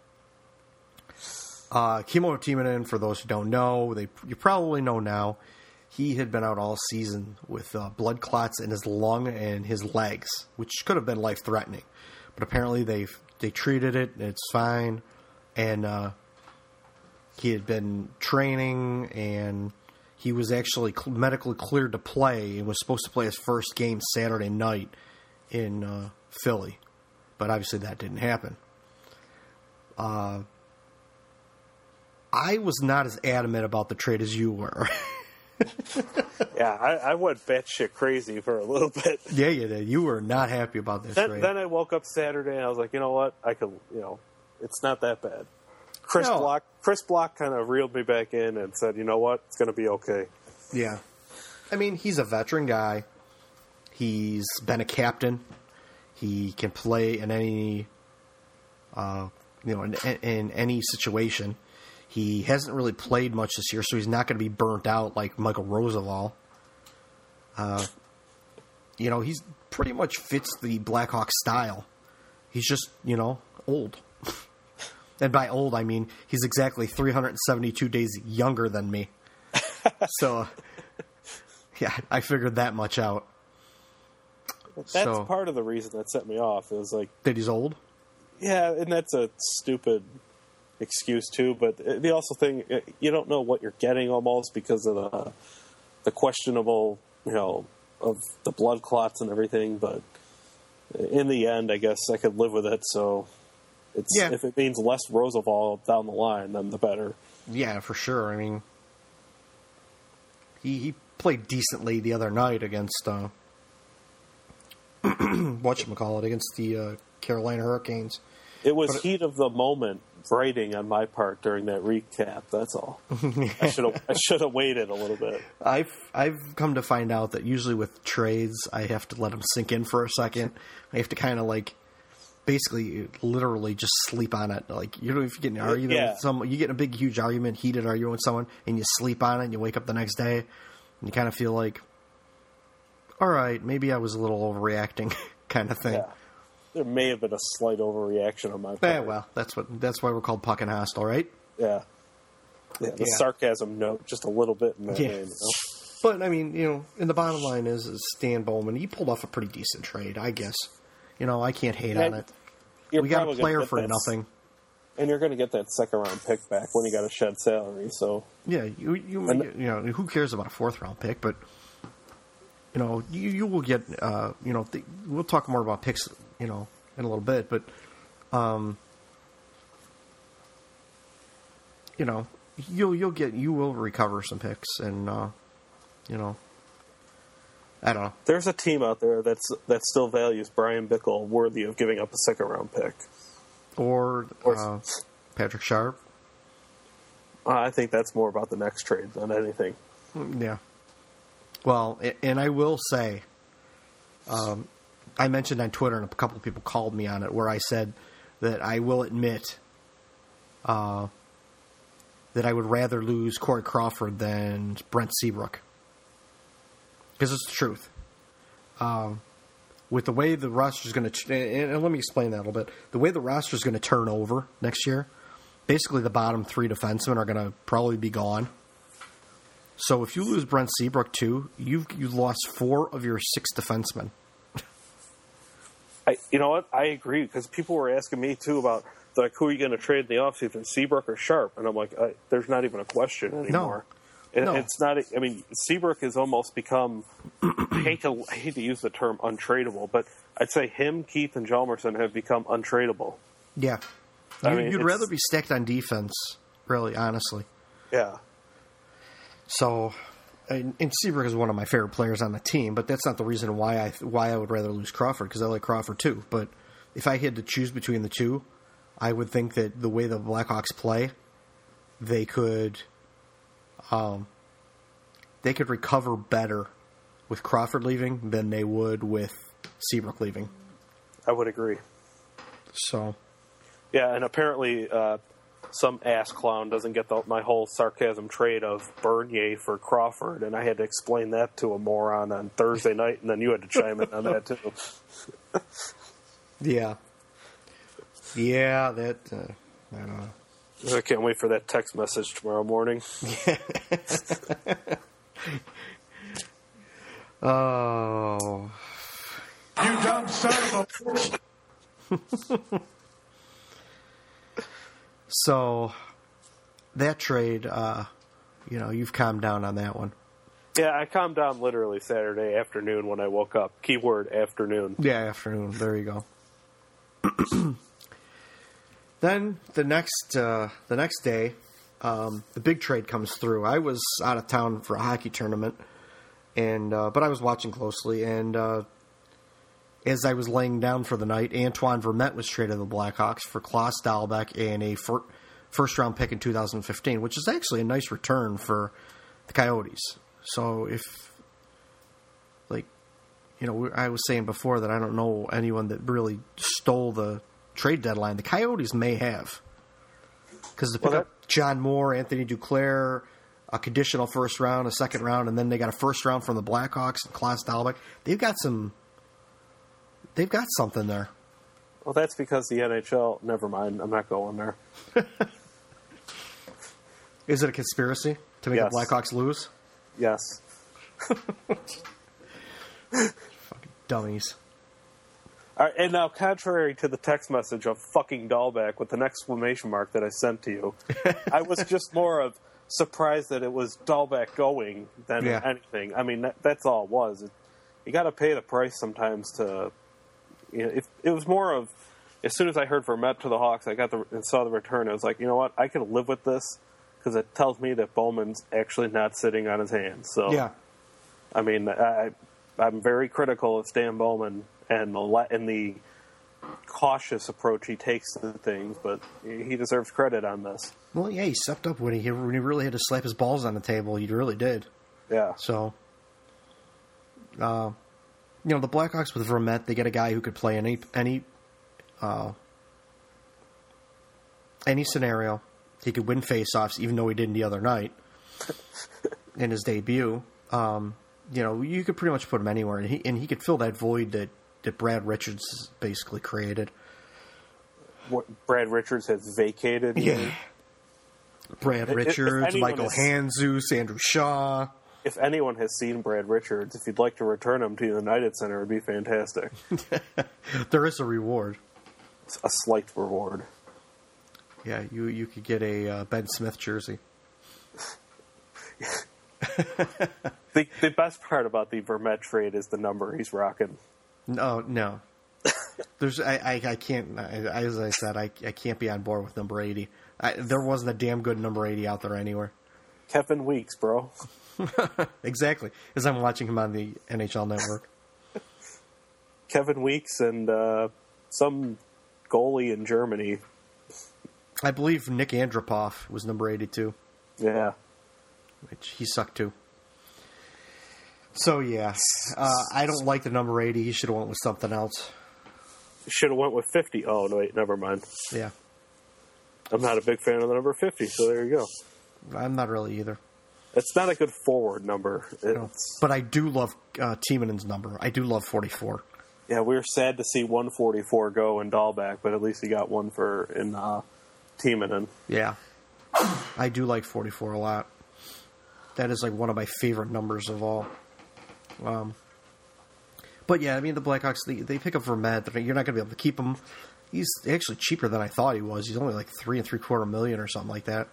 Uh, Kimmo Timonen, for those who don't know, they you probably know now, he had been out all season with uh, blood clots in his lung and his legs, which could have been life threatening, but apparently they they treated it, and it's fine, and. Uh, he had been training and he was actually medically cleared to play and was supposed to play his first game Saturday night in uh, Philly, but obviously that didn't happen. Uh, I was not as adamant about the trade as you were. (laughs) Yeah, I, I went batshit crazy for a little (laughs) bit. yeah, you did. You were not happy about this Then, trade. then I woke up Saturday and I was like, you know what? I could, you know, it's not that bad. Chris No. Block, Chris Block, kind of reeled me back in and said, you know what? It's going to be okay. Yeah. I mean, he's a veteran guy. He's been a captain. He can play in any, uh, you know, in, in any situation. He hasn't really played much this year, so he's not going to be burnt out like Michael Rozsival. Uh, you know, he's pretty much fits the Blackhawk style. He's just, you know, old. And by old, I mean he's exactly 372 days younger than me. (laughs) so, yeah, I figured that much out. That's So- part of the reason that set me off. It was like, That he's old. yeah, and that's a stupid excuse too. But the also thing, you don't know what you're getting almost because of the the questionable, you know, of the blood clots and everything. But in the end, I guess I could live with it. So it's Yeah. if it means less Rozsival down the line, then the better. Yeah, for sure. I mean, he he played decently the other night against uh, (clears throat) whatchamacallit, against the uh, Carolina Hurricanes. It was But- heat of the moment writing on my part during that recap. That's all. (laughs) I should have I should have waited a little bit. I've I've come to find out that usually with trades, I have to let them sink in for a second. I have to kind of like, basically, literally just sleep on it. Like you know, if you get an argument Yeah. with someone, you get in a big, huge argument, heated argument with someone, and you sleep on it, and you wake up the next day, and you kind of feel like, all right, maybe I was a little overreacting, (laughs) kind of thing. Yeah. There may have been a slight overreaction on my part. Eh, well, that's what that's why we're called Puckin Hostile, right? Yeah. Yeah, the Yeah. sarcasm note just a little bit in that Yeah. name. you know? But I mean, you know, and the bottom line is, is Stan Bowman. He pulled off a pretty decent trade, I guess. You know, I can't hate on it. You're we got a player for that- nothing. And you're going to get that second round pick back when you got to shed salary. So Yeah, you you And- you know who cares about a fourth round pick, but you know you you will get uh, you know th- we'll talk more about picks you know in a little bit, but um, you know you'll you'll get you will recover some picks and uh, you know I don't know there's a team out there that's that still values Bryan Bickell worthy of giving up a second round pick. or Or- uh, Patrick Sharp I think that's more about the next trade than anything. Yeah. Well, and I will say, um, I mentioned on Twitter, and a couple of people called me on it, where I said that I will admit uh, that I would rather lose Corey Crawford than Brent Seabrook. Because it's the truth. Um, with the way the roster is going to, and, and let me explain that a little bit. The way the roster is going to turn over next year, basically the bottom three defensemen are going to probably be gone. So if you lose Brent Seabrook too, you've you've lost four of your six defensemen. I, you know what? I agree because people were asking me too about like who are you going to trade in the offseason, Seabrook or Sharp? And I'm like, I, there's not even a question anymore. And No. It's not. I mean, Seabrook has almost become. (clears throat) I hate to I hate to use the term untradeable, but I'd say him, Keith, and Hjalmarsson have become untradeable. Yeah, I you, you'd rather be stacked on defense, really, honestly. Yeah, So, and, and Seabrook is one of my favorite players on the team, but that's not the reason why I why I would rather lose Crawford because I like Crawford too. But if I had to choose between the two, I would think that the way the Blackhawks play, they could, um, they could recover better with Crawford leaving than they would with Seabrook leaving. I would agree. So, Yeah, and apparently uh, some ass clown doesn't get the, my whole sarcasm trade of Bernier for Crawford, and I had to explain that to a moron on Thursday night, and then you had to chime in on that too. (laughs) yeah, yeah, that uh, I don't know. I can't wait for that text message tomorrow morning. (laughs) Oh, You dumb son of a. (laughs) so that trade, uh, you know, you've calmed down on that one. Yeah, I calmed down literally Saturday afternoon when I woke up. Keyword afternoon. Yeah, afternoon. There you go. (clears throat) then the next uh, the next day, um, the big trade comes through. I was out of town for a hockey tournament, and uh, but I was watching closely. And uh, as I was laying down for the night, Antoine Vermette was traded to the Blackhawks for Klas Dahlbeck and a fir- first round pick in 2015, which is actually a nice return for the Coyotes. So if like you know, I was saying before that I don't know anyone that really stole the trade deadline. The Coyotes may have, because to pick Well, up John Moore, Anthony Duclair, a conditional first round, a second round, and then they got a first round from the Blackhawks and Klas Dahlbeck. They've got some. They've got something there. Well, that's because the NHL. Never mind. I'm not going there. (laughs) Is it a conspiracy to make Yes. the Blackhawks lose? Yes. (laughs) Fucking dummies. Right, and now, contrary to the text message of fucking Dahlbeck with an exclamation mark that I sent to you, (laughs) I was just more of surprised that it was Dahlbeck going than Yeah. anything. I mean, that, that's all it was. It, you got to pay the price sometimes to. You know, if it was more of as soon as I heard Vermette to the Hawks, I got the and saw the return. I was like, you know what, I can live with this because it tells me that Bowman's actually not sitting on his hands. So Yeah. I mean, I, I'm very critical of Stan Bowman and the le- and the cautious approach he takes to things, but he deserves credit on this. Well, yeah, he stepped up when he when he really had to slap his balls on the table. He really did. Yeah, So, uh, you know, the Blackhawks with Vermette, they get a guy who could play any any uh, any scenario. He could win faceoffs, even though he didn't the other night (laughs) in his debut. Um, you know, you could pretty much put him anywhere, and he and he could fill that void that that Brad Richards basically created. What Brad Richards has vacated. Yeah. Brad Richards, Michael Handzus, Andrew Shaw. If anyone has seen Brad Richards, if you'd like to return him to the United Center, it would be fantastic. (laughs) There is a reward. It's a slight reward. Yeah, you you could get a uh, Ben Smith jersey. (laughs) The, the best part about the Vermette trade is the number he's rocking. No, no. There's I, I, I can't I, as I said I, I can't be on board with number eighty. I, there wasn't a damn good number eighty out there anywhere. Kevin Weeks, bro. (laughs) Exactly, as I'm watching him on the NHL Network. (laughs) Kevin Weeks and uh, some goalie in Germany. I believe Nick Antropov was number eighty-two, Yeah. which he sucked too. So yeah, uh, I don't like the number eighty. He should have went with something else. Should have went with 50. Oh, no, wait, never mind. Yeah, I'm not a big fan of the number 50, so there you go. I'm not really either. It's not a good forward number. No. But I do love uh, number. I do love forty-four. Yeah, we were sad to see 144 go in Dahlbeck, but at least he got one for in uh. Yeah. I do like 44 a lot. That is like one of my favorite numbers of all. Um, but yeah, I mean, the Blackhawks, they, they pick up Vermette. You're not going to be able to keep him. He's actually cheaper than I thought he was. He's only like three and three quarter million or something like that.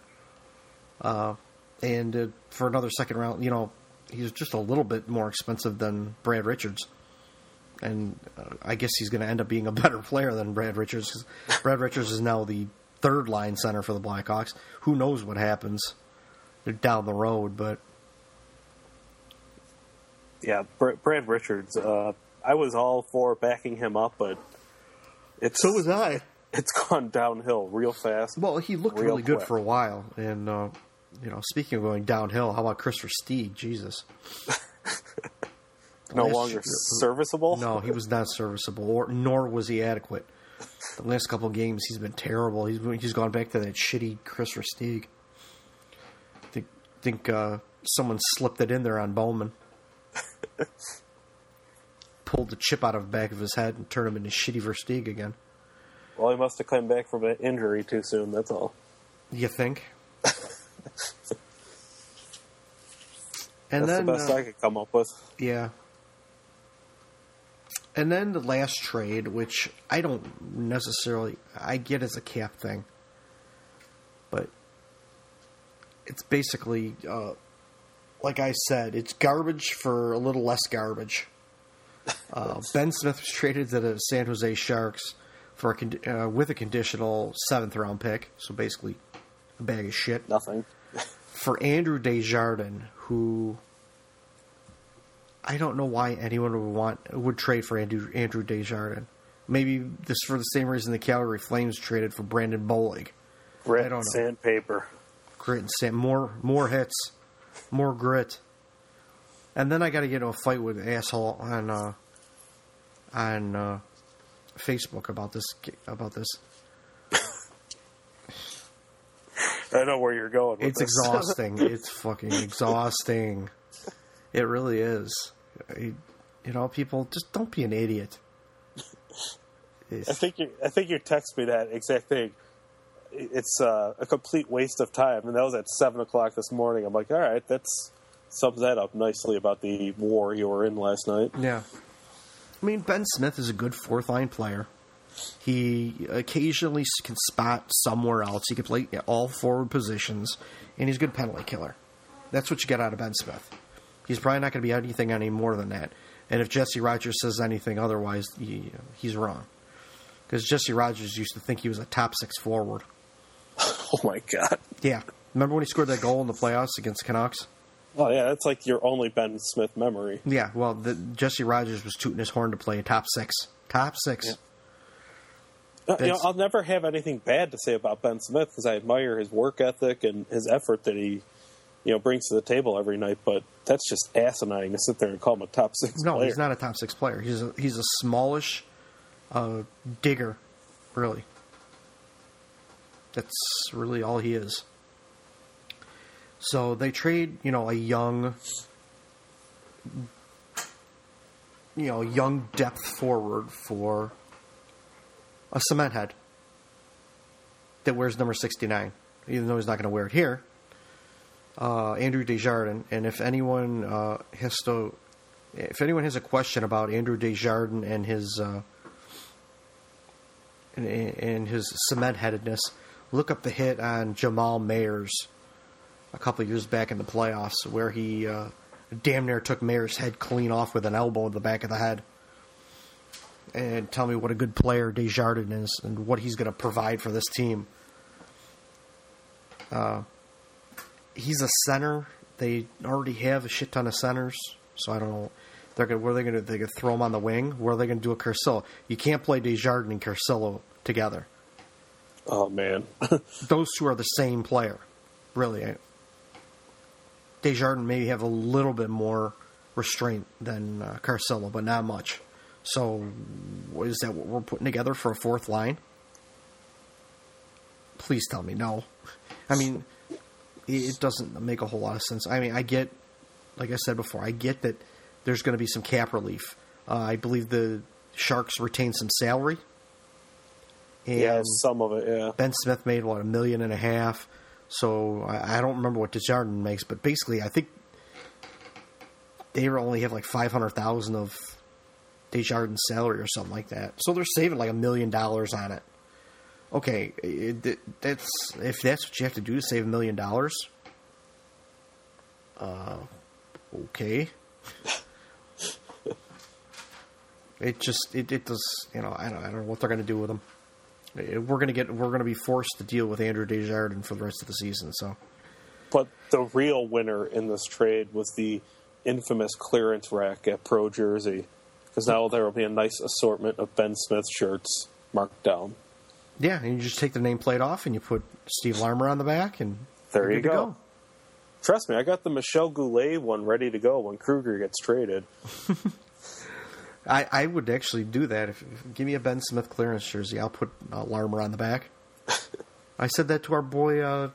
Uh, and uh, for another second round, you know, he's just a little bit more expensive than Brad Richards. And uh, I guess he's going to end up being a (laughs) better player than Brad Richards because Brad Richards is now the third line center for the Blackhawks. Who knows what happens down the road? But Yeah, Br- Brad Richards. Uh, I was all for backing him up, but it's so was I. it's gone downhill real fast. Well, he looked Real really good quick. for a while, and uh, you know, speaking of going downhill, how about Kris Versteeg? Jesus, (laughs) no longer serviceable. no, he was not serviceable, or nor was he adequate. The last couple of games, he's been terrible. He's he's gone back to that shitty Kris Versteeg. Think think uh, someone slipped it in there on Bowman. (laughs) Pulled the chip out of the back of his head and turned him into shitty Versteeg again. Well, he must have come back from an injury too soon. That's all. You think? (laughs) and That's then the best uh, I could come up with. Yeah. And then the last trade, which I don't necessarily I get as a cap thing, but it's basically uh, like I said, it's garbage for a little less garbage. Uh, (laughs) ben Smith was traded to the San Jose Sharks for a con- uh, with a conditional seventh round pick, so basically a bag of shit Nothing. (laughs) for Andrew Desjardins, who I don't know why anyone would want would trade for Andrew Andrew Desjardins. Maybe this for the same reason the Calgary Flames traded for Brandon Bollig. Grit, I don't know. sandpaper. Grit and sand, more more hits, more grit. And then I got to get into a fight with an asshole on uh, on uh, Facebook about this about this. I know where you're going. It's this. exhausting. (laughs) it's fucking exhausting. It really is. You know, people just don't be an idiot. I think you. I think you text me that exact thing. It's uh, a complete waste of time, and that was at seven o'clock this morning. I'm like, all right, that's sums that up nicely about the war you were in last night. yeah. I mean, Ben Smith is a good fourth line player. He occasionally can spot somewhere else. He can play all forward positions, and he's a good penalty killer. That's what you get out of Ben Smith. He's probably not going to be anything any more than that. And if Jesse Rogers says anything otherwise, he, he's wrong. Because Jesse Rogers used to think he was a top six forward. (laughs) Oh my god! Yeah. Remember when he scored that goal in the playoffs against Canucks? Oh yeah, that's like your only Ben Smith memory. Yeah. Well, the, Jesse Rogers was tooting his horn to play a top six. Top six. Uh, You know, I'll never have anything bad to say about Ben Smith because I admire his work ethic and his effort that he, you know, brings to the table every night. But that's just asinine to sit there and call him a top six No, player. he's not a top six player. He's a, he's a smallish uh, digger, really. That's really all he is. So they trade, you know, a young, you know, young depth forward for a cement head that wears number 69, even though he's not going to wear it here. Uh, Andrew Desjardins, and if anyone uh, has to, if anyone has a question about Andrew Desjardins and his uh, and, and his cement headedness, look up the hit on Jamal Mayers a couple years back in the playoffs, where he uh, damn near took Mayer's head clean off with an elbow in the back of the head. And tell me what a good player Desjardins is and what he's going to provide for this team. Uh, he's a center. They already have a shit ton of centers, so I don't know. They're gonna, what are they going to? do? They're going to throw him on the wing? Where are they going to do a Carcillo? You can't play Desjardins and Carcillo together. Oh man, (laughs) Those two are the same player, really. Desjardins maybe have a little bit more restraint than uh, Carcillo, but not much. So, is that what we're putting together for a fourth line? Please tell me no. I mean, it doesn't make a whole lot of sense. I mean, I get, like I said before, I get that there's going to be some cap relief. Uh, I believe the Sharks retain some salary. And yeah, some of it, yeah. Ben Smith made what a million and a half. So I, I don't remember what Desjardins makes, but basically, I think they only have like five hundred thousand of Desjardins' salary or something like that. So they're saving like a million dollars on it. Okay, it, that's if that's what you have to do to save a million dollars. Uh, okay. (laughs) it just it, it does you know I don't I don't know what they're going to do with them. We're going to get we're going to be forced to deal with Andrew Desjardins for the rest of the season. So, but the real winner in this trade was the infamous clearance rack at Pro Jersey, because now there will be a nice assortment of Ben Smith shirts marked down. Yeah, and you just take the nameplate off and you put Steve Larmer on the back, and there you go. go. Trust me, I got the Michel Goulet one ready to go when Kruger gets traded. (laughs) I, I would actually do that. If, if, give me a Ben Smith clearance jersey, I'll put uh, Larmer on the back. (laughs) I said that to our boy uh,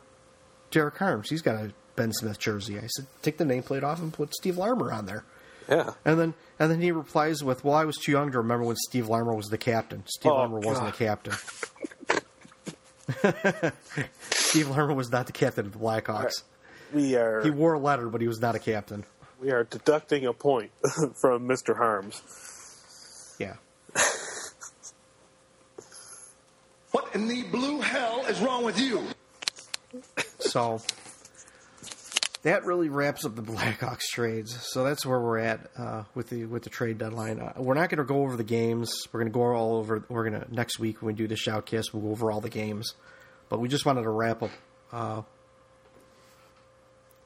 Derek Harms. He's got a Ben Smith jersey. I said, take the nameplate off and put Steve Larmer on there. Yeah. And then and then he replies with, "Well, I was too young to remember when Steve Larmer was the captain. Steve Oh, Larmer wasn't the captain. (laughs) Steve Larmer was not the captain of the Blackhawks. We are He wore a letter, but he was not a captain. we are deducting a point (laughs) from Mr. Harms. Yeah. (laughs) What in the blue hell is wrong with you? So that really wraps up the Blackhawks trades. So that's where we're at uh, with the with the trade deadline. Uh, we're not going to go over the games. We're going to go all over. We're going to next week when we do the shoutcast, we'll go over all the games. But we just wanted to wrap up. Uh,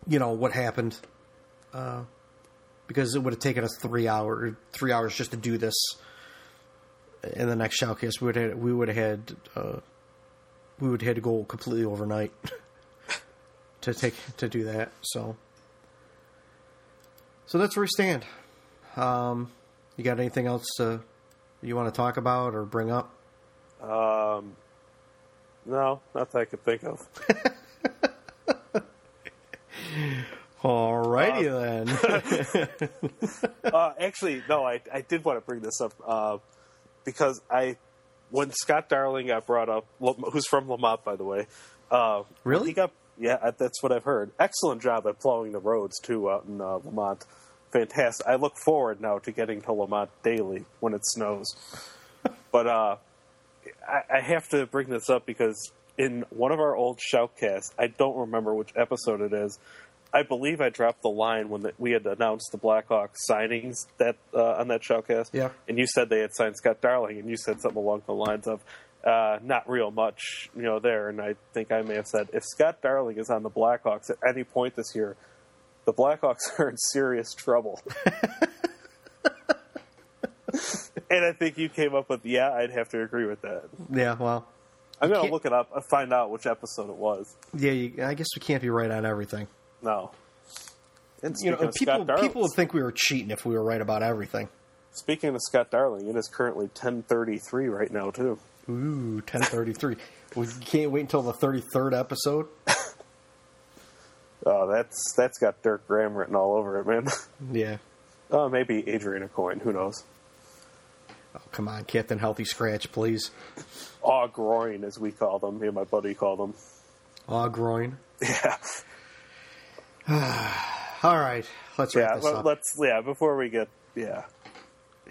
you know what happened, uh, because it would have taken us three hour three hours just to do this. In the next shoutcast, we would have, we would have had uh, we would have had to go completely overnight (laughs) to take to do that. So, so that's where we stand. Um, you got anything else to, you want to talk about or bring up? Um, no, not that I could think of. (laughs) Alrighty then. (laughs) uh, actually, no, I, I did want to bring this up uh, because I, when Scott Darling got brought up, who's from Lemont, by the way, uh, Really? He got yeah, that's what I've heard. Excellent job at plowing the roads too out in uh, Lemont. Fantastic. I look forward now to getting to Lemont daily when it snows. but uh, I, I have to bring this up because in one of our old shoutcasts, I don't remember which episode it is. I believe I dropped the line when the, we had announced the Blackhawks signings that uh, on that showcast. Yeah. And you said they had signed Scott Darling, and you said something along the lines of, uh, "Not real much, you know." There, and I think I may have said, "If Scott Darling is on the Blackhawks at any point this year, the Blackhawks (laughs) are in serious trouble." (laughs) and I think you came up with, "Yeah, I'd have to agree with that." yeah, well, I'm going to look it up and find out which episode it was. yeah. You, I guess we can't be right on everything. No. And You know, people Darling, people would think we were cheating if we were right about everything. speaking of Scott Darling, it is currently 10:33 right now too. Ooh, ten thirty three. (laughs) we can't wait until the thirty third episode. (laughs) Oh, that's that's got Dirk Graham written all over it, man. (laughs) Yeah. Uh, maybe Adriana Coin. Who knows? Oh, come on, Captain Healthy Scratch, please. Aw groin, as we call them. Me and my buddy call them. Aw, groin. Yeah. (sighs) All right, let's wrap Yeah. this up. let's. Yeah. Before we get. Yeah.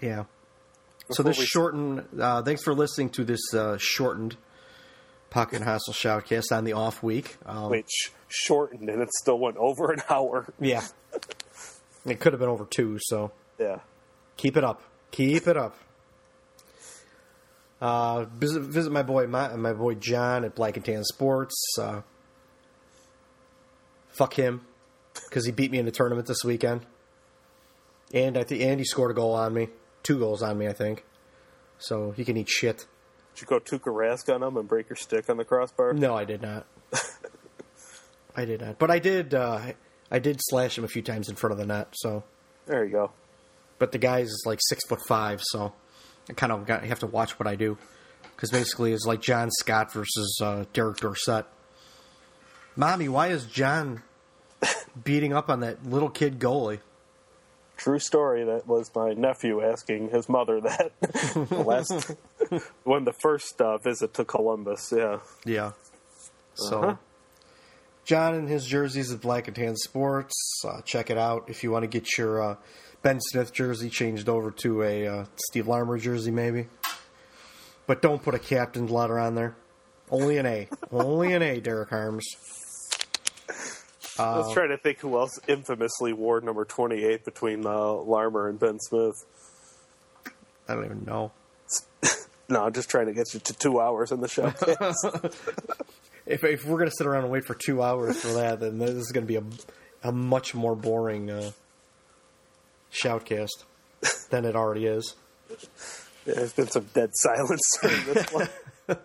Yeah. So this we- shortened. Uh, thanks for listening to this uh, shortened and Hassle Shoutcast on the off week. Um, Wait, sh- shortened, and it still went over an hour. Yeah. it could have been over two, so Yeah. keep it up. Keep it up. Uh, visit, visit my boy my, my boy John at Black and Tan Sports. Uh, fuck him because he beat me in the tournament this weekend, and I think Andy scored a goal on me, two goals on me, I think. So he can eat shit. Did you go Tuukka Rask on him and break your stick on the crossbar? No, I did not. (laughs) I did not, but I did. Uh, I did slash him a few times in front of the net. So, There you go. but the guy's like six foot five, so I kind of got, have to watch what I do because basically it's like John Scott versus uh, Derek Dorsett. Mommy, why is John beating up on that little kid goalie? True story. That was my nephew asking his mother that (laughs) last when the first uh, visit to Columbus. Yeah. Yeah. So, Uh-huh. John and his jerseys at Black and Tan Sports. Uh, check it out if you want to get your uh, Ben Smith jersey changed over to a uh, Steve Larmer jersey, maybe. But don't put a captain's letter on there. Only an A. Only an A, Derek Harms. I was trying to think who else infamously wore number 28 between uh, Larmer and Ben Smith. I don't even know. (laughs) No, I'm just trying to get you to two hours in the show. (laughs) If, if we're going to sit around and wait for two hours for that, then this is going to be a, a much more boring uh, shoutcast than it already is. (laughs) There's been some dead silence during this one. A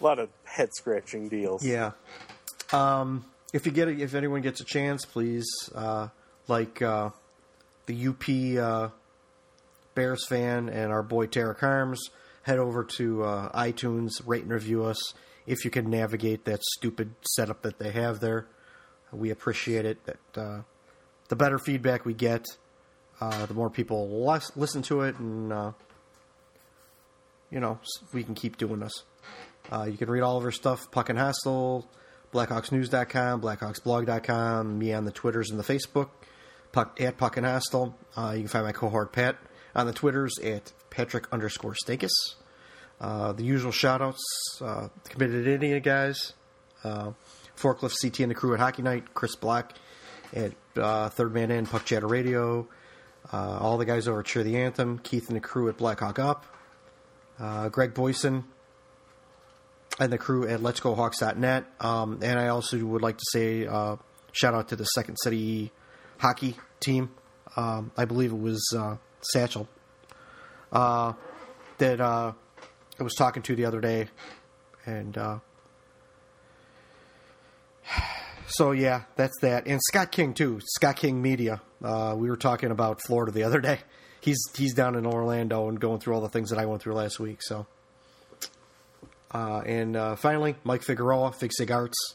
lot of head scratching deals. Yeah. Um, if you get, a, if anyone gets a chance, please, uh, like uh, the UP uh, Bears fan and our boy Tarek Harms, head over to uh, iTunes, rate and review us. If you can navigate that stupid setup that they have there, we appreciate it. That uh, the better feedback we get, the more people lis- listen to it, and you know we can keep doing this. You can read all of our stuff, Puckin Hostile, BlackhawksNews.com, BlackhawksBlog.com, me on the Twitters and the Facebook, Puck, at Puckin Hostile. Uh, you can find my cohort Pat on the Twitters at Patrick underscore Stakis. Uh, the usual shoutouts, uh, Committed Idiot guys, uh, Forklift CT and the crew at Hockey Night, Chris Black at uh, Third Man In, Puck Chatter Radio, uh, all the guys over at Cheer the Anthem, Keith and the crew at Blackhawk Up, uh, Greg Boyson, and the crew at Let's Go Hawks.net. Um, and I also would like to say uh, shout out to the Second City hockey team. Um, I believe it was uh, Satchel uh, that uh, I was talking to the other day, and uh, so yeah, that's that. And Scott King too, Scott King Media. Uh, we were talking about Florida the other day. He's he's down in Orlando and going through all the things that I went through last week. So. Uh, and uh, finally, Mike Figueroa, Fig Sig Arts.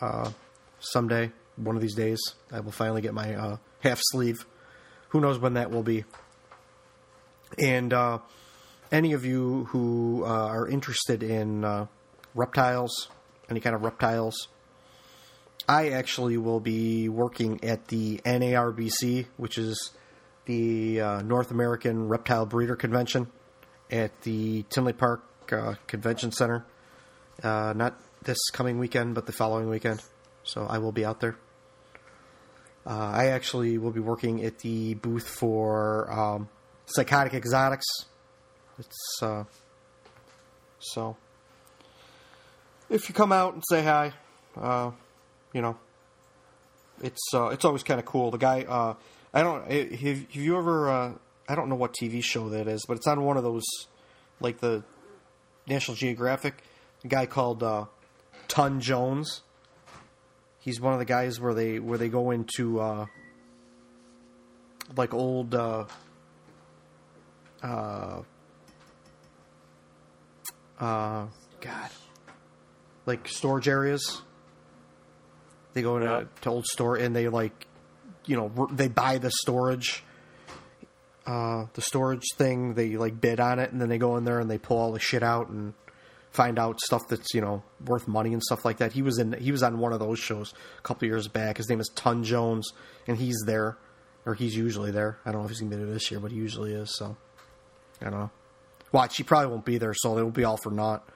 Uh, someday, one of these days, I will finally get my uh, half sleeve. Who knows when that will be? And uh, any of you who uh, are interested in reptiles, any kind of reptiles, I actually will be working at the NARBC, which is the North American Reptile Breeder Convention at the Tinley Park uh, Convention Center. Uh, not this coming weekend, but the following weekend. So I will be out there. Uh, I actually will be working at the booth for um, Psychotic Exotics. It's uh, so if you come out and say hi, uh, you know, it's uh, it's always kind of cool. The guy, uh, I don't have, have you ever? I don't know what TV show that is, but it's on one of those, like the National Geographic. A guy called uh, Ton Jones. He's one of the guys where they where they go into uh, like old uh, uh, uh, God, like storage areas. They go into Yeah. to old store and they like you know they buy the storage, uh, the storage thing. They like bid on it, and then they go in there and they pull all the shit out and find out stuff that's you know worth money and stuff like that. He was in he was on one of those shows a couple years back. His name is Ton Jones, and he's there, or he's usually there. I don't know if he's gonna be there this year, but he usually is. So I don't know. Watch, he probably won't be there, so it'll be all for naught.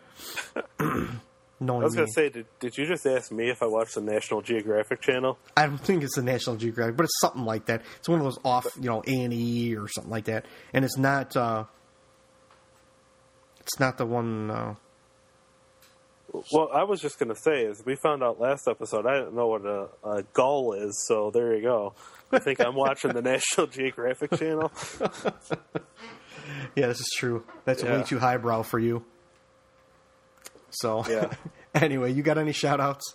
(clears throat) Knowing I was gonna say, did, did you just ask me if I watched the National Geographic Channel? I don't think it's the National Geographic, but it's something like that. It's one of those off, you know, A and E or something like that, and it's not. uh It's not the one. Uh, Well, I was just gonna say, as we found out last episode, I didn't know what a, a gull is, so there you go. I think I'm watching the (laughs) National Geographic Channel. (laughs) yeah, this is true. That's Yeah. way too highbrow for you. So, Yeah. (laughs) anyway, you got any shout outs?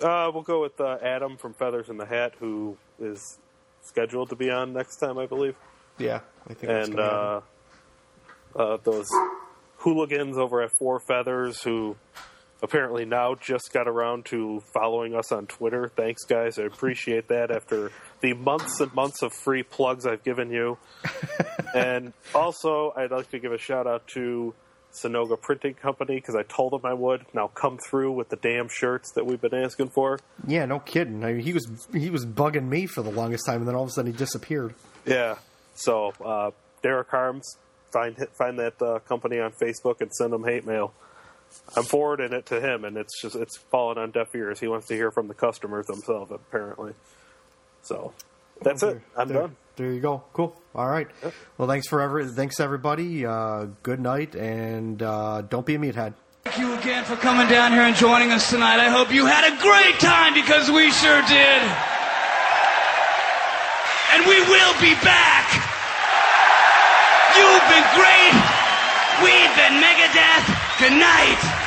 Uh, we'll go with uh, Adam from Feathers in the Hat, who is scheduled to be on next time, I believe. Yeah, I think. and uh, uh, those hooligans over at Four Feathers who apparently now just got around to following us on Twitter. Thanks, guys. I appreciate that after the months and months of free plugs I've given you. (laughs) and also, I'd like to give a shout out to Sonoga Printing Company because I told them I would. Now come through with the damn shirts that we've been asking for. yeah, no kidding. I mean, he was he was bugging me for the longest time, and then all of a sudden he disappeared. Yeah. So, uh, Derek Harms, find find that uh, company on Facebook and send them hate mail. I'm forwarding it to him, and it's just it's falling on deaf ears. He wants to hear from the customers themselves, apparently. So that's it. I'm done. There you go. Cool. All right. Well, thanks for every thanks everybody. Uh, good night, and uh, don't be a meathead. Thank you again for coming down here and joining us tonight. I hope you had a great time because we sure did. And we will be back. You've been great. We've been Megadeth. Good night.